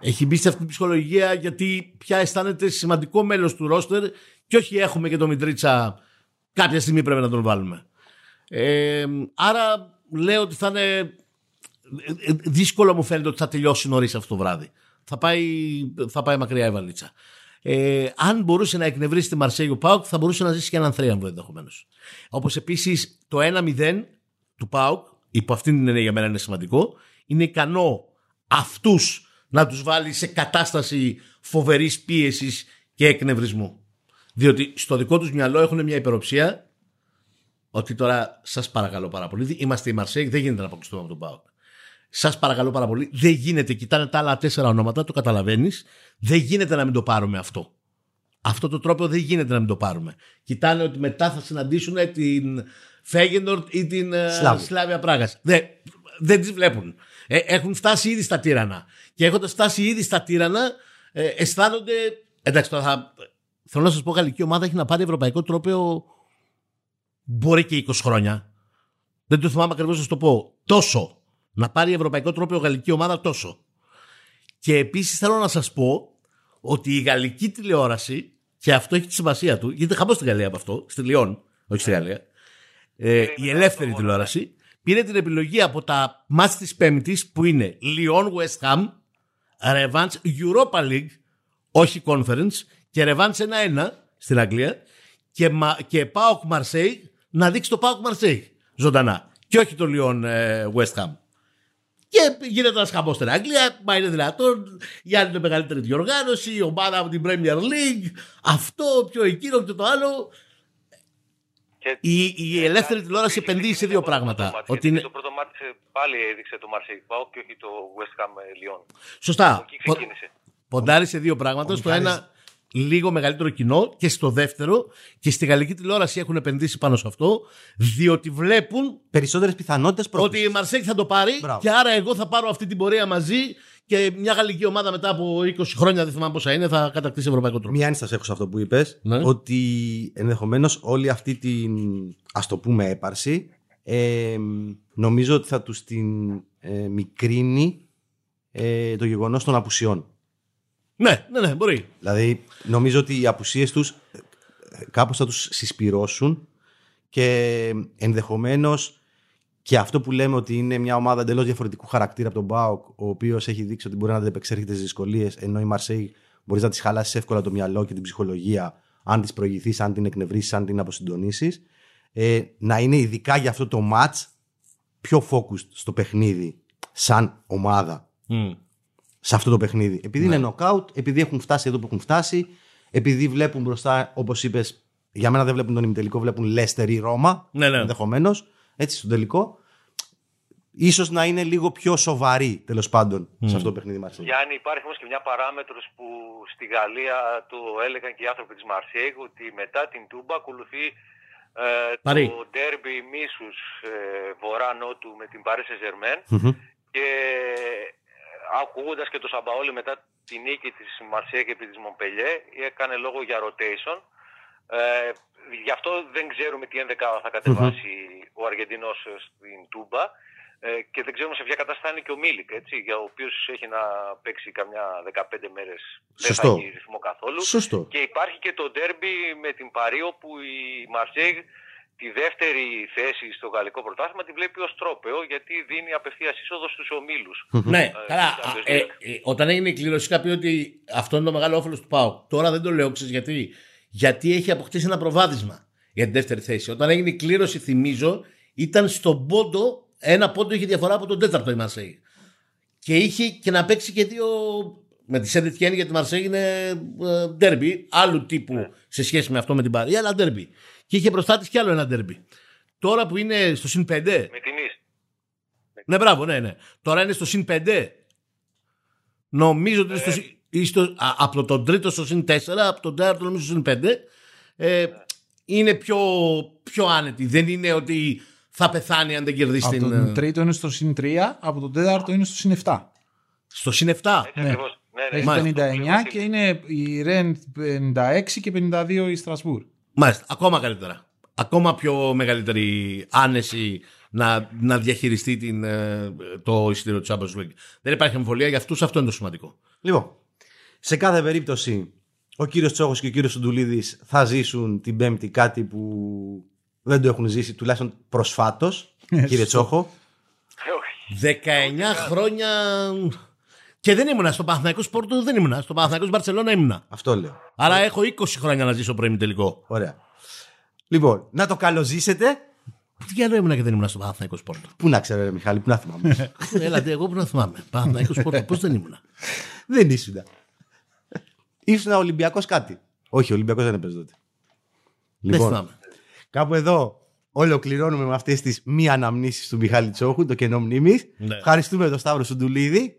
B: Έχει μπει σε αυτή την ψυχολογία γιατί πια αισθάνεται σημαντικό μέλος του ρόστερ και όχι έχουμε και τον Μιτρίτσα κάποια στιγμή πρέπει να τον βάλουμε. Ε, άρα λέω ότι θα είναι δύσκολο μου φαίνεται ότι θα τελειώσει νωρίς αυτό το βράδυ. Θα πάει, θα πάει μακριά η βαλίτσα ε, αν μπορούσε να εκνευρίσει τη Μαρσέγιο Πάουκ, θα μπορούσε να ζήσει και έναν θρίαμβο ενδεχομένως. Όπως επίσης το 1-0 του Πάουκ, υπό αυτήν την ενέργεια για μένα είναι σημαντικό, είναι ικανό αυτούς να τους βάλει σε κατάσταση φοβερής πίεσης και εκνευρισμού. Διότι στο δικό τους μυαλό έχουν μια υπεροψία ότι τώρα σας παρακαλώ πάρα πολύ, είμαστε η Μαρσέγ, δεν γίνεται να αποκλειστούμε από τον Πάουκ. Σας παρακαλώ πάρα πολύ, δεν γίνεται. Κοιτάνε τα άλλα τέσσερα ονόματα, το καταλαβαίνεις. Δεν γίνεται να μην το πάρουμε αυτό. Αυτό το τρόπο δεν γίνεται να μην το πάρουμε. Κοιτάνε ότι μετά θα συναντήσουν την Φέγενορτ ή την ε, Σλάβια Πράγας. Δεν, δεν τις βλέπουν. Ε, έχουν φτάσει ήδη στα τύρανα. Και έχοντας φτάσει ήδη στα τύρανα, ε, αισθάνονται. Εντάξει, τώρα θα. Θέλω να σας πω, γαλλική ομάδα έχει να πάρει ευρωπαϊκό τρόπαιο. Μπορεί και 20 χρόνια. Δεν το θυμάμαι ακριβώς να το πω. Τόσο να πάρει ευρωπαϊκό τρόπο η γαλλική ομάδα τόσο. Και επίσης θέλω να σας πω ότι η γαλλική τηλεόραση, και αυτό έχει τη σημασία του, γιατί χαμό στην Γαλλία από αυτό, στη Λιόν, όχι στη Γαλλία, ε, η ελεύθερη τηλεόραση, πήρε την επιλογή από τα μάτς της Πέμπτης που είναι Lyon West Ham, Revanche Europa League, όχι Conference, και Revanche 1-1 στην Αγγλία και, και PAOK Marseille να δείξει το PAOK Marseille ζωντανά και όχι το Lyon ε, West Ham. Και γίνεται ένας χαμός στην Αγγλία, μα είναι δυνατόν. Η άλλη είναι μεγαλύτερη διοργάνωση, η ομάδα από την Premier League, αυτό, πιο εκείνο, πιο το άλλο.
D: Και-
B: Η, η ελεύθερη τηλεόραση
D: Είχε
B: επενδύει σε
D: δείξει
B: δύο
D: το πρώτο
B: πράγματα.
D: μάτι,
B: Ότι
D: γιατί
B: είναι...
D: Το πρώτο μάτι σε- πάλι έδειξε το Marseille Πάο και όχι το West Ham ε, Lyon.
B: Σωστά.
D: Εκεί
B: Πο-
D: ξεκίνησε.
B: Ποντάρει σε δύο πράγματα. Στο
A: Μιχάλης-
B: ένα, λίγο μεγαλύτερο κοινό και στο δεύτερο, και στη γαλλική τηλεόραση έχουν επενδύσει πάνω σε αυτό, διότι βλέπουν
A: Περισσότερες πιθανότητες
B: ότι η Μαρσέκ θα το πάρει
A: Μπράβο.
B: και άρα εγώ θα πάρω αυτή την πορεία μαζί και μια γαλλική ομάδα μετά από 20 χρόνια, δεν θυμάμαι πόσα είναι, θα κατακτήσει ευρωπαϊκό τρόπο.
A: Μία ένσταση έχω σε αυτό που είπες.
B: Ναι.
A: Ότι ενδεχομένως όλη αυτή την ας το πούμε έπαρση ε, νομίζω ότι θα τους την ε, μικρύνει ε, το γεγονός των απουσιών.
B: Ναι, ναι, ναι, μπορεί.
A: Δηλαδή, νομίζω ότι οι απουσίες τους ε, κάπως θα τους συσπυρώσουν και ενδεχομένως και αυτό που λέμε ότι είναι μια ομάδα εντελώς διαφορετικού χαρακτήρα από τον Μπάουκ, ο οποίος έχει δείξει ότι μπορεί να αντεπεξέρχεται στις δυσκολίες, ενώ η Μαρσέη μπορείς να τις χαλάσεις εύκολα το μυαλό και την ψυχολογία, αν τις προηγηθείς, αν την εκνευρίσεις, αν την αποσυντονίσεις, ε, να είναι ειδικά για αυτό το match πιο focused στο παιχνίδι, σαν ομάδα
B: Μμ.
A: Σε αυτό το παιχνίδι. Επειδή είναι knockout, επειδή έχουν φτάσει εδώ που έχουν φτάσει, επειδή βλέπουν μπροστά, όπως είπες, για μένα δεν βλέπουν τον ημιτελικό, βλέπουν Λέστερ ή Ρώμα.
B: Ναι, ναι.
A: Ενδεχομένως, έτσι στον τελικό. Ίσως να είναι λίγο πιο σοβαρή τέλος πάντων σε αυτό το παιχνίδι Μαρσέη.
D: Γιάννη, υπάρχει όμως και μια παράμετρος που στη Γαλλία το έλεγαν και οι άνθρωποι της Μαρσέιγ ότι μετά την Τούμπα ακολουθεί ε,
B: Παρί.
D: το ντέρμπι μίσους ε, βορρά-νότου με την Paris Saint-Germain
A: Μμμ.
D: και ακούγοντας και το Σαμπαόλη μετά τη νίκη της Μαρσέιγ επί της Μομπελιέ έκανε λόγο για rotation. Ε, γι' αυτό δεν ξέρουμε τι ενδεκάδα θα κατεβάσει ο Αργεντινός ε, στην Τούμπα ε, και δεν ξέρουμε σε ποια κατάσταση θα είναι και ο Μίλικ, έτσι, για ο οποίος έχει να παίξει καμιά 15 μέρες δεν
A: Σωστό.
D: θα έχει ρυθμό καθόλου.
A: Σωστό.
D: Και υπάρχει και το ντέρμπι με την Παρί όπου η Μαρσέιγ τη δεύτερη θέση στο γαλλικό πρωτάθλημα τη βλέπει ως τρόπεο γιατί δίνει απευθείας είσοδο στους ομίλους.
B: Ναι,
D: Ε,
B: καλά.
D: Champions
B: Ε,
D: League.
B: ε, όταν έγινε η κλήρωση, είχα πει ότι αυτό είναι το μεγάλο όφελος του ΠΑΟΚ. Τώρα δεν το λέω, ξέρεις γιατί. Γιατί έχει αποκτήσει ένα προβάδισμα για την δεύτερη θέση. Όταν έγινε η κλήρωση, θυμίζω, ήταν στον πόντο, ένα πόντο είχε διαφορά από τον τέταρτο η Μαρσέη. Και είχε και να παίξει και δύο. Με τη Σέντετ για τη Μαρσέη είναι ε, ντέρμπι, άλλου τύπου σε σχέση με αυτό με την Παρή, αλλά ντέρμπι. Και είχε μπροστά της κι άλλο ένα ντέρμπι. Τώρα που είναι στο συν 5,
D: Με την Ις.
B: ναι, μπράβο, ναι, ναι. Τώρα είναι στο συν 5. Νομίζω ότι είναι στο, συν- ή στο, α, από τον τρίτο στο συν 4, από τον τέταρτο νομίζω στο συν 5. Ε, είναι πιο, πιο άνετη. Δεν είναι ότι θα πεθάνει αν δεν κερδίσει
C: Από
B: την.
C: τον
B: ε,
C: τρίτο είναι στο συν 3, από τον τέταρτο είναι στο συν 7.
B: Στο συν 7.
D: Έτσι
C: Ναι.
D: ακριβώς. Ναι, ναι,
C: Έχει
B: Μάλιστα.
C: 59 και είναι η Ρεν 56 και 52 η Στρασβούρ.
B: Μάλιστα, ακόμα καλύτερα. Ακόμα πιο μεγαλύτερη άνεση να, να διαχειριστεί την, ε, το εισιτήριο του Champions League. Δεν υπάρχει αμφιβολία για αυτούς, αυτό είναι το σημαντικό.
A: Λοιπόν, σε κάθε περίπτωση, ο κύριος Τσόχος και ο κύριος Σουντουλίδης θα ζήσουν την Πέμπτη κάτι που δεν το έχουν ζήσει, τουλάχιστον προσφάτως, κύριε Τσόχο.
D: Ε, όχι.
B: 19 χρόνια. Και δεν ήμουνα στο Παναθηναϊκό Σπόρτο, δεν ήμουνα. Στο Παναθηναϊκό Μπαρσελόνα ήμουνα.
A: Αυτό λέω.
B: Άρα έχω 20 χρόνια να ζήσω πρώην τελικό.
A: Ωραία. Λοιπόν, να το καλοζήσετε.
B: Τι άλλο ήμουνα και δεν ήμουνα στο Παναθηναϊκό Σπόρτο.
A: Πού να ξέρω, ρε Μιχάλη, πού να θυμάμαι.
B: Έλατε, εγώ που να θυμάμαι; Παναθηναϊκό Σπόρτο, πώς δεν ήμουνα;
A: δεν ήσουν. Ήσουν Ολυμπιακός κάτι. Όχι, Ολυμπιακός δεν έπαιζε τότε.
B: Δεν θυμάμαι.
A: Κάπου εδώ ολοκληρώνουμε με αυτές τις μη αναμνήσεις του Μιχάλη Τσόχου, το κενό μνήμης.
B: Ναι.
A: Ευχαριστούμε τον Σταύρο Σουντουλίδη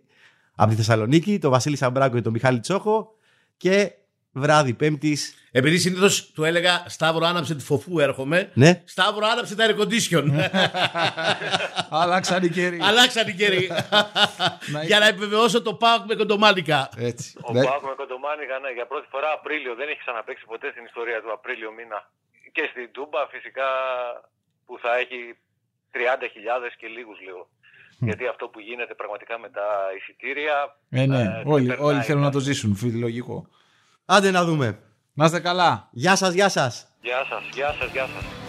A: από τη Θεσσαλονίκη, τον Βασίλη Σαμπράκο και τον Μιχάλη Τσόχο και βράδυ Πέμπτης.
B: Επειδή συνήθως του έλεγα Σταύρο, άναψε τη φοφού, έρχομαι.
A: Ναι.
B: Σταύρο, άναψε τα air condition.
C: Αλλάξαν οι καιροί.
B: Αλλάξαν οι καιροί. Για να επιβεβαιώσω το πάω με κοντομάλικα.
C: Έτσι.
D: Ο
C: Δε-
D: Πάοκ με κοντομάνικα, ναι, για πρώτη φορά Απρίλιο. Δεν έχει ξαναπέξει ποτέ στην ιστορία του Απρίλιο μήνα. Και στην Τούμπα φυσικά που θα έχει 30.000 και λίγους λίγο. Γιατί αυτό που γίνεται πραγματικά με τα εισιτήρια...
C: Ε, ναι,
D: ε,
C: όλοι,
D: περνάει
C: όλοι θέλουν να το
D: κάτι.
C: ζήσουν. Φιλολογικό.
A: Άντε να δούμε.
C: Να είστε καλά.
A: Γεια σας, γεια σας.
D: Γεια σας, γεια σας, γεια σας.